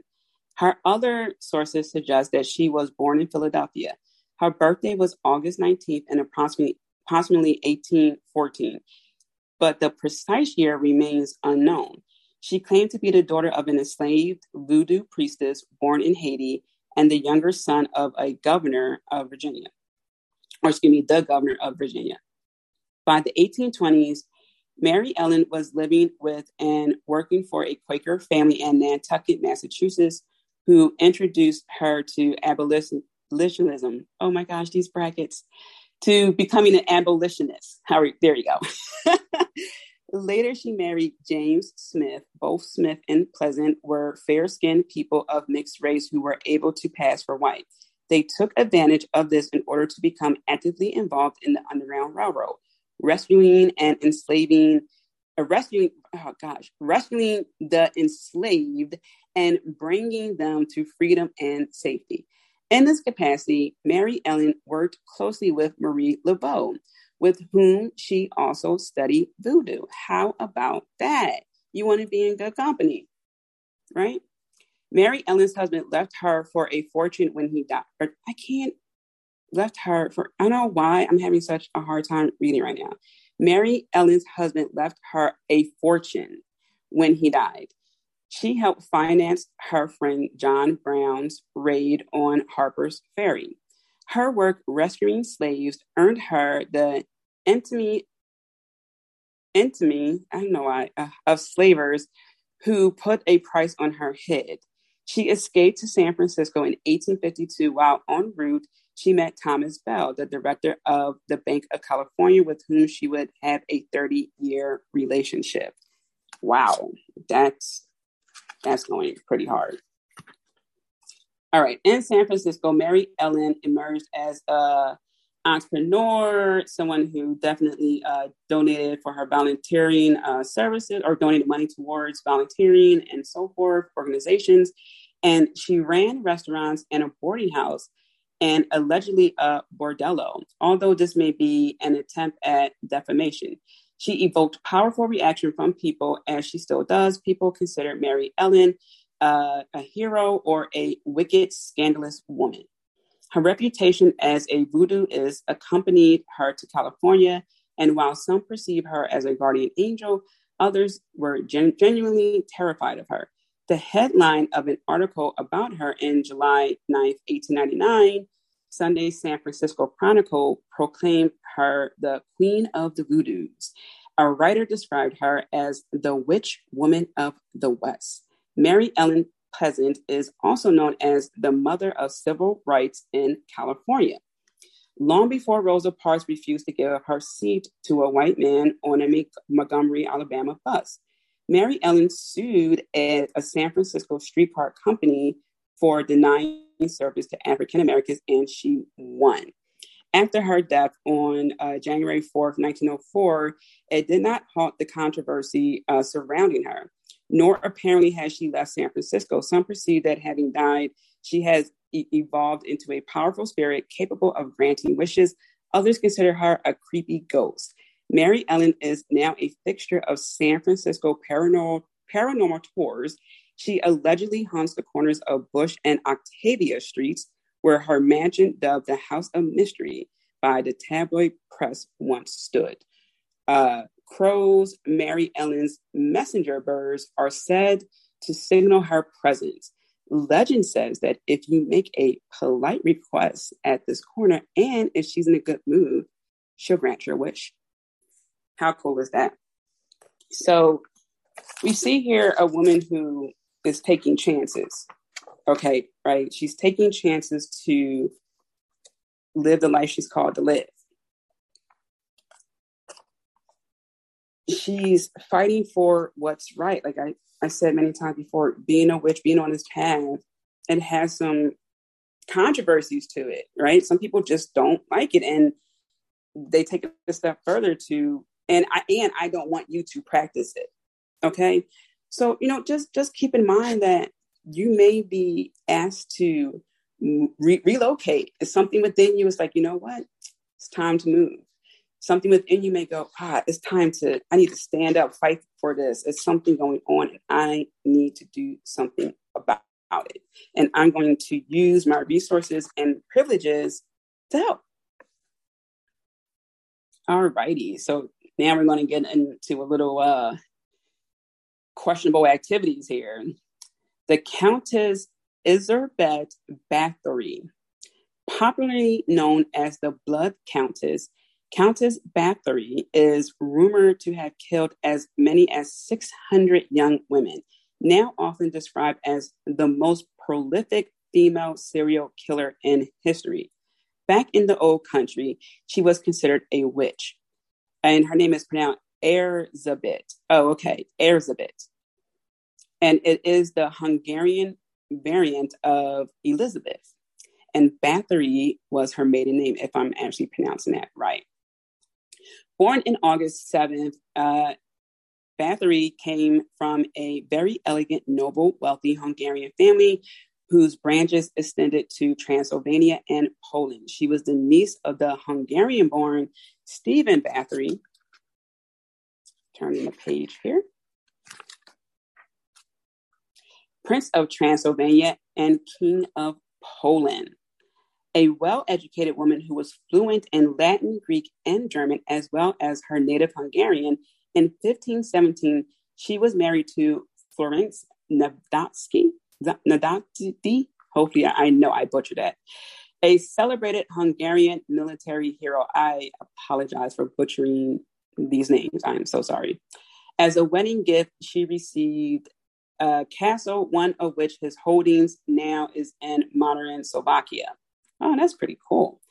Her other sources suggest that she was born in Philadelphia. Her birthday was August 19th and approximately, approximately 1814, but the precise year remains unknown. She claimed to be the daughter of an enslaved voodoo priestess born in Haiti and the younger son of a governor of Virginia, or excuse me, the governor of Virginia. By the 1820s, Mary Ellen was living with and working for a Quaker family in Nantucket, Massachusetts, who introduced her to abolitionism. Oh my gosh, these brackets. To becoming an abolitionist. How, are, there you go. *laughs* Later, she married James Smith. Both Smith and Pleasant were fair skinned people of mixed race who were able to pass for white. They took advantage of this in order to become actively involved in the Underground Railroad, rescuing and enslaving, uh, rescuing, oh gosh, rescuing the enslaved and bringing them to freedom and safety. In this capacity, Mary Ellen worked closely with Marie Laveau, with whom she also studied voodoo. How about that? You want to be in good company, right? Mary Ellen's husband left her for a fortune when he died. I can't left her for I don't know why I'm having such a hard time reading right now. Mary Ellen's husband left her a fortune when he died. She helped finance her friend John Brown's raid on Harper's Ferry. Her work rescuing slaves earned her the infamy, infamy, I don't know why, uh, of slavers who put a price on her head. She escaped to San Francisco in 1852 while en route. She met Thomas Bell, the director of the Bank of California, with whom she would have a 30 year relationship. Wow, that's that's going pretty hard. All right, in San Francisco, Mary Ellen emerged as a entrepreneur, someone who definitely uh, donated for her volunteering uh, services or donated money towards volunteering and so forth, organizations. And she ran restaurants and a boarding house and allegedly a bordello, although this may be an attempt at defamation. She evoked powerful reaction from people, as she still does. People consider Mary Ellen uh, a hero or a wicked, scandalous woman. Her reputation as a voodooist accompanied her to California, and while some perceive her as a guardian angel, others were gen- genuinely terrified of her. The headline of an article about her in July 9, 1899, Sunday San Francisco Chronicle proclaimed her the Queen of the Voodoos. A writer described her as the witch woman of the West. Mary Ellen Pleasant is also known as the mother of civil rights in California. Long before Rosa Parks refused to give her seat to a white man on a Montgomery, Alabama bus, Mary Ellen sued a, a San Francisco streetcar company for denying service to African Americans, and she won. After her death on uh, January 4th, 1904, it did not halt the controversy uh, surrounding her nor apparently has she left San Francisco. Some perceive that having died, she has e- evolved into a powerful spirit capable of granting wishes. Others consider her a creepy ghost. Mary Ellen is now a fixture of San Francisco paranormal, paranormal tours. She allegedly haunts the corners of Bush and Octavia streets, where her mansion, dubbed the House of Mystery by the tabloid press, once stood. Uh, crows, Mary Ellen's messenger birds, are said to signal her presence. Legend says that if you make a polite request at this corner and if she's in a good mood, she'll grant your wish. How cool is that? So we see here a woman who is taking chances. Okay, right? She's taking chances to live the life she's called to live. She's fighting for what's right. Like I, I said many times before, being a witch, being on this path, and has some controversies to it, right? Some people just don't like it, and they take it a step further to, and I and I don't want you to practice it. Okay, so you know, just just keep in mind that you may be asked to re- relocate. It's something within you. It's like you know what, it's time to move something within you may go, ah, it's time to, I need to stand up, fight for this. It's something going on, and I need to do something about it. And I'm going to use my resources and privileges to help. All righty. So now we're going to get into a little uh, questionable activities here. The Countess Elizabeth Bathory, popularly known as the Blood Countess, Countess Bathory is rumored to have killed as many as 600 young women, now often described as the most prolific female serial killer in history. Back in the old country, she was considered a witch, and her name is pronounced Erzsébet. Oh, okay, Erzsébet. And it is the Hungarian variant of Elizabeth. And Bathory was her maiden name, if I'm actually pronouncing that right. Born in August 7th, uh, Bathory came from a very elegant, noble, wealthy Hungarian family whose branches extended to Transylvania and Poland. She was the niece of the Hungarian born Stephen Bathory. Turning the page here. Prince of Transylvania and King of Poland a well educated woman who was fluent in Latin, Greek, and German, as well as her native Hungarian. In 1517, she was married to Florence Nadatsky. Nadatsky, hopefully I know I butchered that. A celebrated Hungarian military hero. I apologize for butchering these names. I am so sorry. As a wedding gift, she received a castle, one of which his holdings now is in modern Slovakia. Oh, that's pretty cool.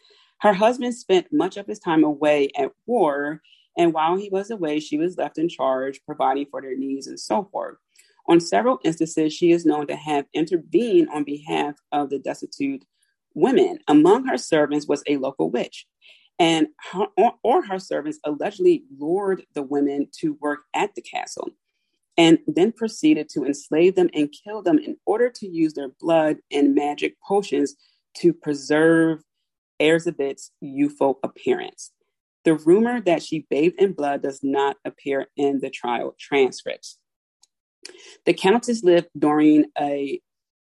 Her husband spent much of his time away at war, And while he was away, she was left in charge, providing for their needs and so forth. On several instances, she is known to have intervened on behalf of the destitute women. Among her servants was a local witch, and her, or, or her servants allegedly lured the women to work at the castle and then proceeded to enslave them and kill them in order to use their blood and magic potions to preserve Elizabeth's youthful appearance. The rumor that she bathed in blood does not appear in the trial transcripts. The Countess lived during a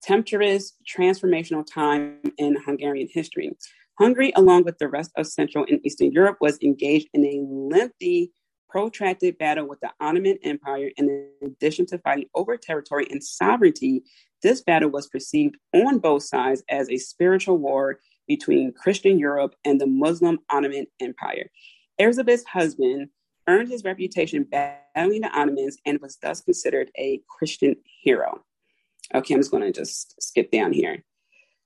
tempestuous transformational time in Hungarian history. Hungary, along with the rest of Central and Eastern Europe, was engaged in a lengthy, protracted battle with the Ottoman Empire. In addition to fighting over territory and sovereignty, this battle was perceived on both sides as a spiritual war between Christian Europe and the Muslim Ottoman Empire. Elizabeth's husband earned his reputation battling the Ottomans and was thus considered a Christian hero. Okay, I'm just going to just skip down here.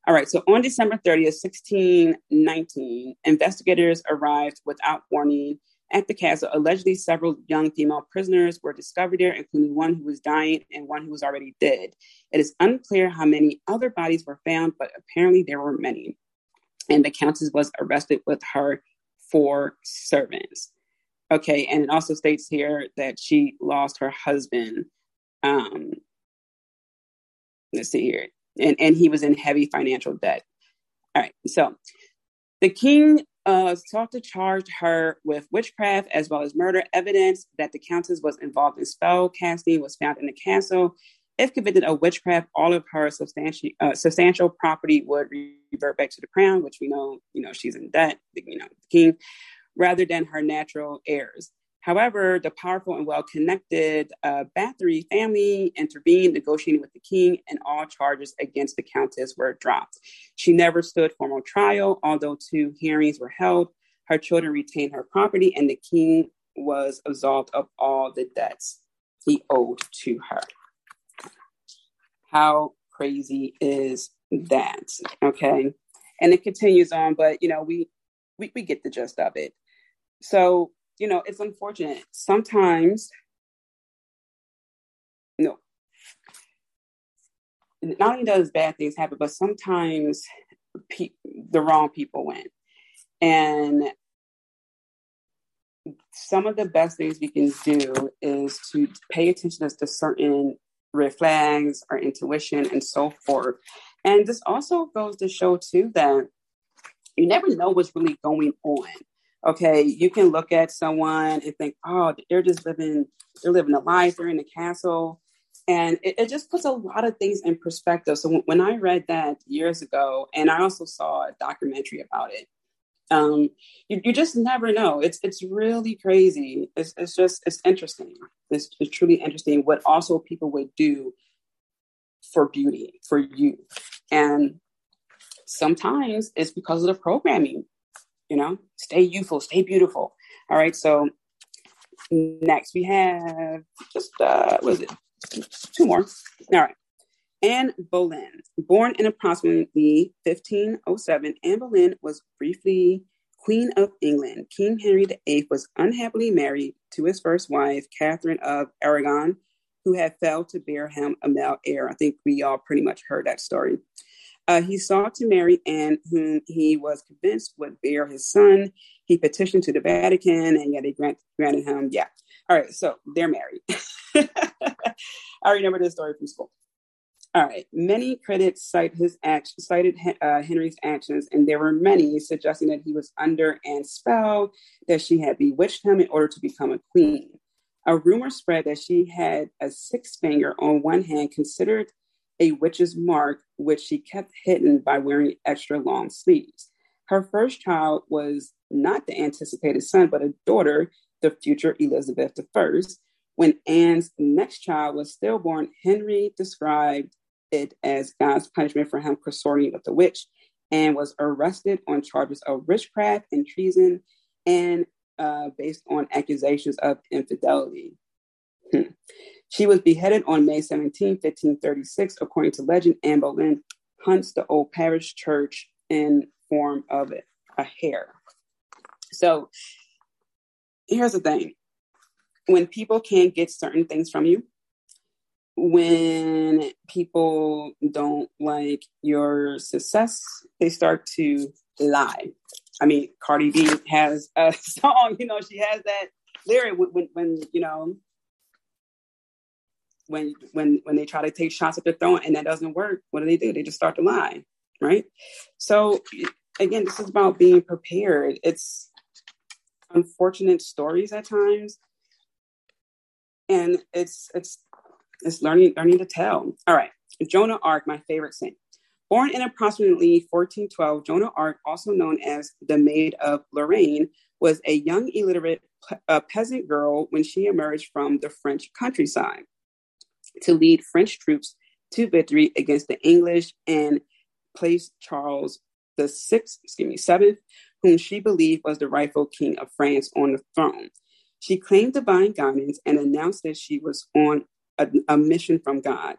All right, so on December 30th, 1619, investigators arrived without warning at the castle. Allegedly, several young female prisoners were discovered there, including one who was dying and one who was already dead. It is unclear how many other bodies were found, but apparently there were many. And the countess was arrested with her four servants. Okay, and it also states here that she lost her husband. Um, let's see here, and and he was in heavy financial debt. All right, so the king uh, sought to charge her with witchcraft as well as murder. Evidence that the countess was involved in spell casting was found in the castle. If convicted of witchcraft, all of her substantial uh, substantial property would revert back to the crown, which we know, you know, she's in debt. You know, the king rather than her natural heirs. However, the powerful and well connected uh, Bathory family intervened, negotiating with the king, and all charges against the countess were dropped. She never stood formal trial, although two hearings were held. Her children retained her property, and the king was absolved of all the debts he owed to her. How crazy is that? Okay. And it continues on, but you know, we we, we get the gist of it. So, you know, it's unfortunate. Sometimes, no, not only does bad things happen, but sometimes pe- the wrong people win. And some of the best things we can do is to pay attention to certain red flags, our intuition, and so forth. And this also goes to show too that you never know what's really going on okay, you can look at someone and think, oh, they're just living, they're living a life, they're in a castle. And it, it just puts a lot of things in perspective. So when I read that years ago, and I also saw a documentary about it, um, you, you just never know. It's it's really crazy. It's, it's just it's interesting. It's, it's truly interesting what also people would do for beauty for you, and sometimes it's because of the programming you know, stay youthful, stay beautiful. All right. So next we have just, uh, was it? Two more. All right. Anne Boleyn, born in approximately 1507, Anne Boleyn was briefly Queen of England. King Henry VIII was unhappily married to his first wife, Catherine of Aragon, who had failed to bear him a male heir. I think we all pretty much heard that story. Uh, he sought to marry Anne, whom he was convinced would bear his son. He petitioned to the Vatican, and yet they grant, granted him. Yeah. All right. So they're married. *laughs* I remember this story from school. All right. Many critics cite his act, cited uh, Henry's actions, and there were many suggesting that he was under Anne's spell, that she had bewitched him in order to become a queen. A rumor spread that she had a six finger on one hand, considered a witch's mark, which she kept hidden by wearing extra long sleeves. Her first child was not the anticipated son, but a daughter, the future Elizabeth I. When Anne's next child was stillborn, Henry described it as God's punishment for him consorting with the witch and was arrested on charges of witchcraft and treason and uh, based on accusations of infidelity. Hmm. She was beheaded on May 17, 1536. According to legend, Anne Boleyn hunts the old parish church in form of a hare. So here's the thing when people can't get certain things from you, when people don't like your success, they start to lie. I mean, Cardi B has a *laughs* song, you know, she has that lyric when, when, when you know, when when when they try to take shots at the throne and that doesn't work, what do they do? They just start to lie, right? So again, this is about being prepared. It's unfortunate stories at times, and it's it's it's learning learning to tell. All right, Joan of Arc, my favorite saint. Born in approximately 1412, Joan of Arc, also known as the Maid of Lorraine, was a young illiterate uh, peasant girl when she emerged from the French countryside to lead French troops to victory against the English and place Charles the sixth, excuse me, seventh, whom she believed was the rightful king of France on the throne. She claimed divine guidance and announced that she was on a, a mission from God.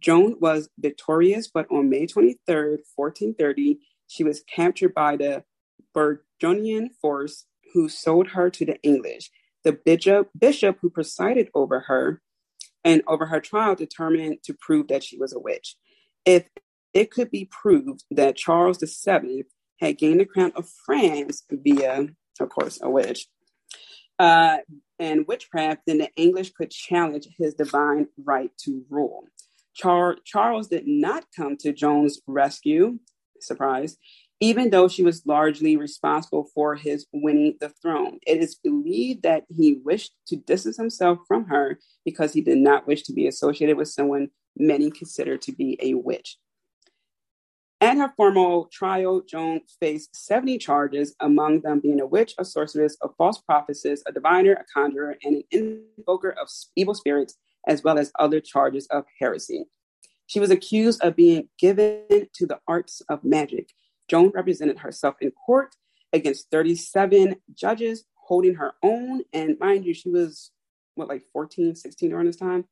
Joan was victorious, but on May 23rd, 1430, she was captured by the Burgundian force who sold her to the English. The bishop, bishop who presided over her and over her trial determined to prove that she was a witch. If it could be proved that Charles VII had gained the crown of France via, of course, a witch, uh, and witchcraft, then the English could challenge his divine right to rule. Char- Charles did not come to Joan's rescue, surprise, even though she was largely responsible for his winning the throne. It is believed that he wished to distance himself from her because he did not wish to be associated with someone many consider to be a witch. At her formal trial, Joan faced 70 charges, among them being a witch, a sorceress, a false prophetess, a diviner, a conjurer, and an invoker of evil spirits, as well as other charges of heresy. She was accused of being given to the arts of magic. Joan represented herself in court against 37 judges, holding her own. And mind you, she was, what, like 14, 16 during this time?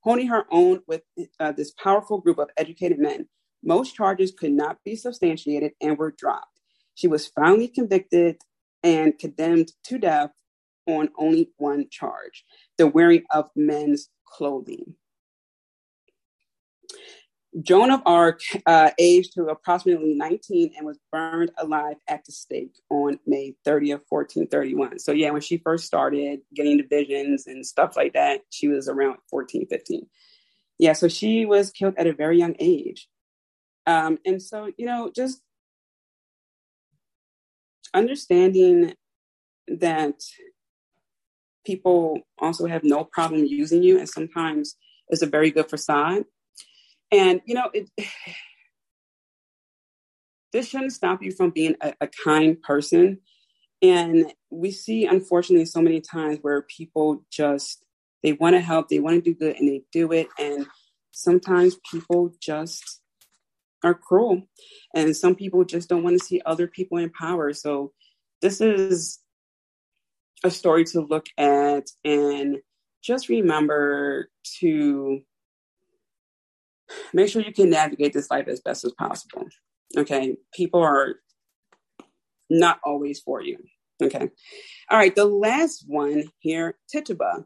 Holding her own with uh, this powerful group of educated men most charges could not be substantiated and were dropped. She was finally convicted and condemned to death on only one charge the wearing of men's clothing. Joan of Arc uh, aged to approximately 19 and was burned alive at the stake on May 30th, 1431. So, yeah, when she first started getting the visions and stuff like that, she was around 14, 15. Yeah, so she was killed at a very young age. Um, and so, you know, just understanding that people also have no problem using you, and sometimes it's a very good facade. And, you know, it, *sighs* this shouldn't stop you from being a, a kind person. And we see, unfortunately, so many times where people just they want to help, they want to do good, and they do it. And sometimes people just are cruel and some people just don't want to see other people in power so this is a story to look at and just remember to make sure you can navigate this life as best as possible okay people are not always for you okay all right the last one here tituba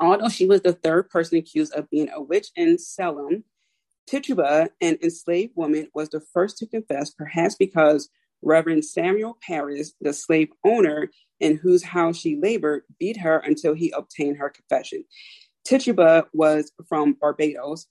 although she was the third person accused of being a witch in salem Tituba, an enslaved woman, was the first to confess, perhaps because Reverend Samuel Parris, the slave owner in whose house she labored, beat her until he obtained her confession. Tituba was from Barbados.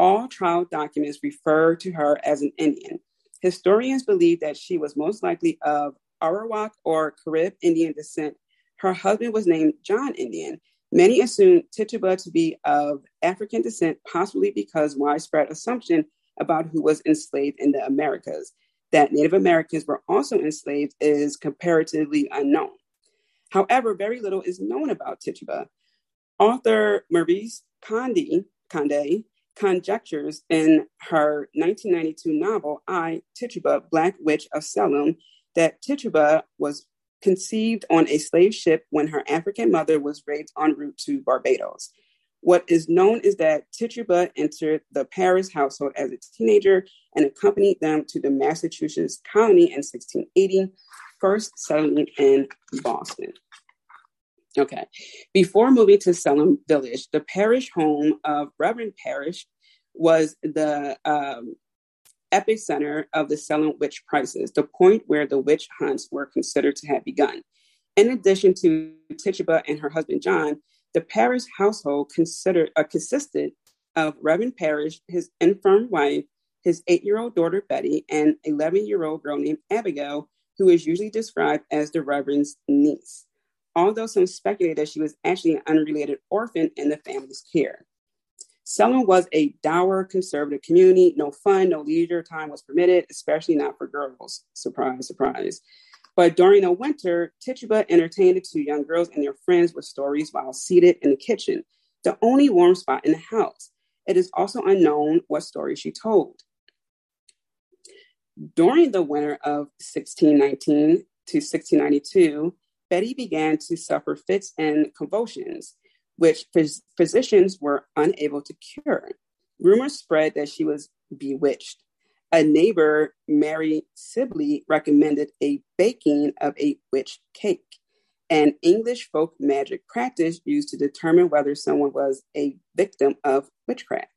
All trial documents refer to her as an Indian. Historians believe that she was most likely of Arawak or Carib Indian descent. Her husband was named John Indian, Many assume Tituba to be of African descent, possibly because widespread assumption about who was enslaved in the Americas. That Native Americans were also enslaved is comparatively unknown. However, very little is known about Tituba. Author Maryse Condé, Condé conjectures in her 1992 novel, I, Tituba, Black Witch of Salem, that Tituba was conceived on a slave ship when her African mother was raped en route to Barbados. What is known is that Tituba entered the Parris household as a teenager and accompanied them to the Massachusetts colony in 1680, first settling in Boston. Okay. Before moving to Salem Village, the parish home of Reverend Parish was the um, epicenter of the Salem witch crisis, the point where the witch hunts were considered to have begun. In addition to Tituba and her husband John, the Parish household considered uh, consisted of Reverend Parish, his infirm wife, his eight-year-old daughter Betty, and 11-year-old girl named Abigail, who is usually described as the Reverend's niece. Although some speculate that she was actually an unrelated orphan in the family's care. Salem was a dour conservative community. No fun, no leisure time was permitted, especially not for girls. Surprise, surprise. But during the winter, Tituba entertained the two young girls and their friends with stories while seated in the kitchen, the only warm spot in the house. It is also unknown what stories she told. During the winter of 1619 to 1692, Betty began to suffer fits and convulsions which phys- physicians were unable to cure. Rumors spread that she was bewitched. A neighbor, Mary Sibley, recommended a baking of a witch cake, an English folk magic practice used to determine whether someone was a victim of witchcraft.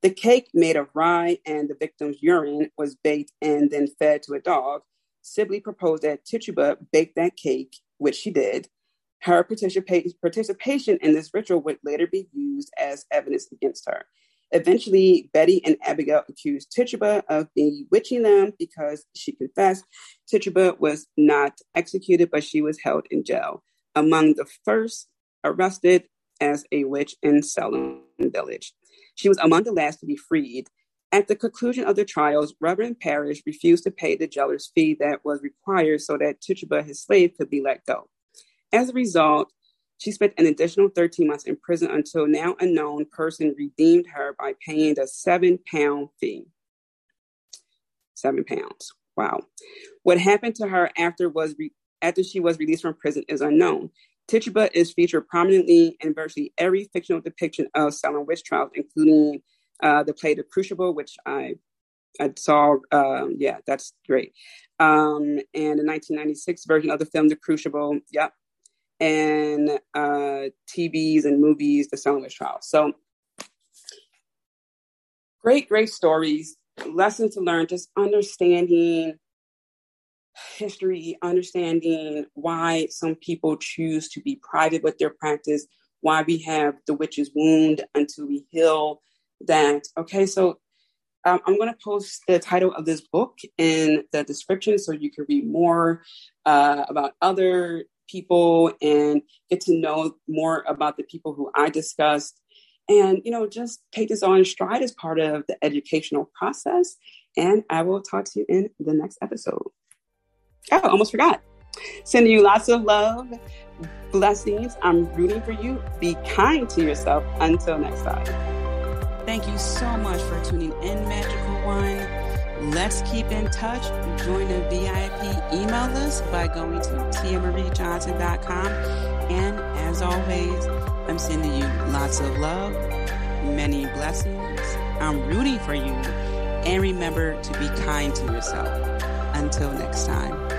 The cake, made of rye and the victim's urine, was baked and then fed to a dog. Sibley proposed that Tituba bake that cake, which she did, her participation in this ritual would later be used as evidence against her. Eventually, Betty and Abigail accused Tituba of bewitching them because she confessed. Tituba was not executed, but she was held in jail. Among the first arrested as a witch in Salem Village. She was among the last to be freed. At the conclusion of the trials, Reverend Parish refused to pay the jailer's fee that was required so that Tituba, his slave, could be let go. As a result, she spent an additional 13 months in prison until now unknown person redeemed her by paying the seven pound fee. Seven pounds. Wow. What happened to her after was re- after she was released from prison is unknown. Tituba is featured prominently in virtually every fictional depiction of Salem witch trials, including uh, the play The Crucible, which I I saw. Um, yeah, that's great. Um, and the 1996 version of the film The Crucible. Yep, and uh, TVs and movies, the Witch Trial. So great, great stories, lessons to learn, just understanding history, understanding why some people choose to be private with their practice, why we have the witch's wound until we heal that. Okay, so um, I'm going to post the title of this book in the description so you can read more uh, about other people and get to know more about the people who I discussed. And, you know, just take this on stride as part of the educational process. And I will talk to you in the next episode. Oh, almost forgot. Sending you lots of love, blessings. I'm rooting for you. Be kind to yourself. Until next time. Thank you so much for tuning in, Magical One. Let's keep in touch. Join the VIP email list by going to tiamariejohnson.com. And as always, I'm sending you lots of love, many blessings. I'm rooting for you. And remember to be kind to yourself. Until next time.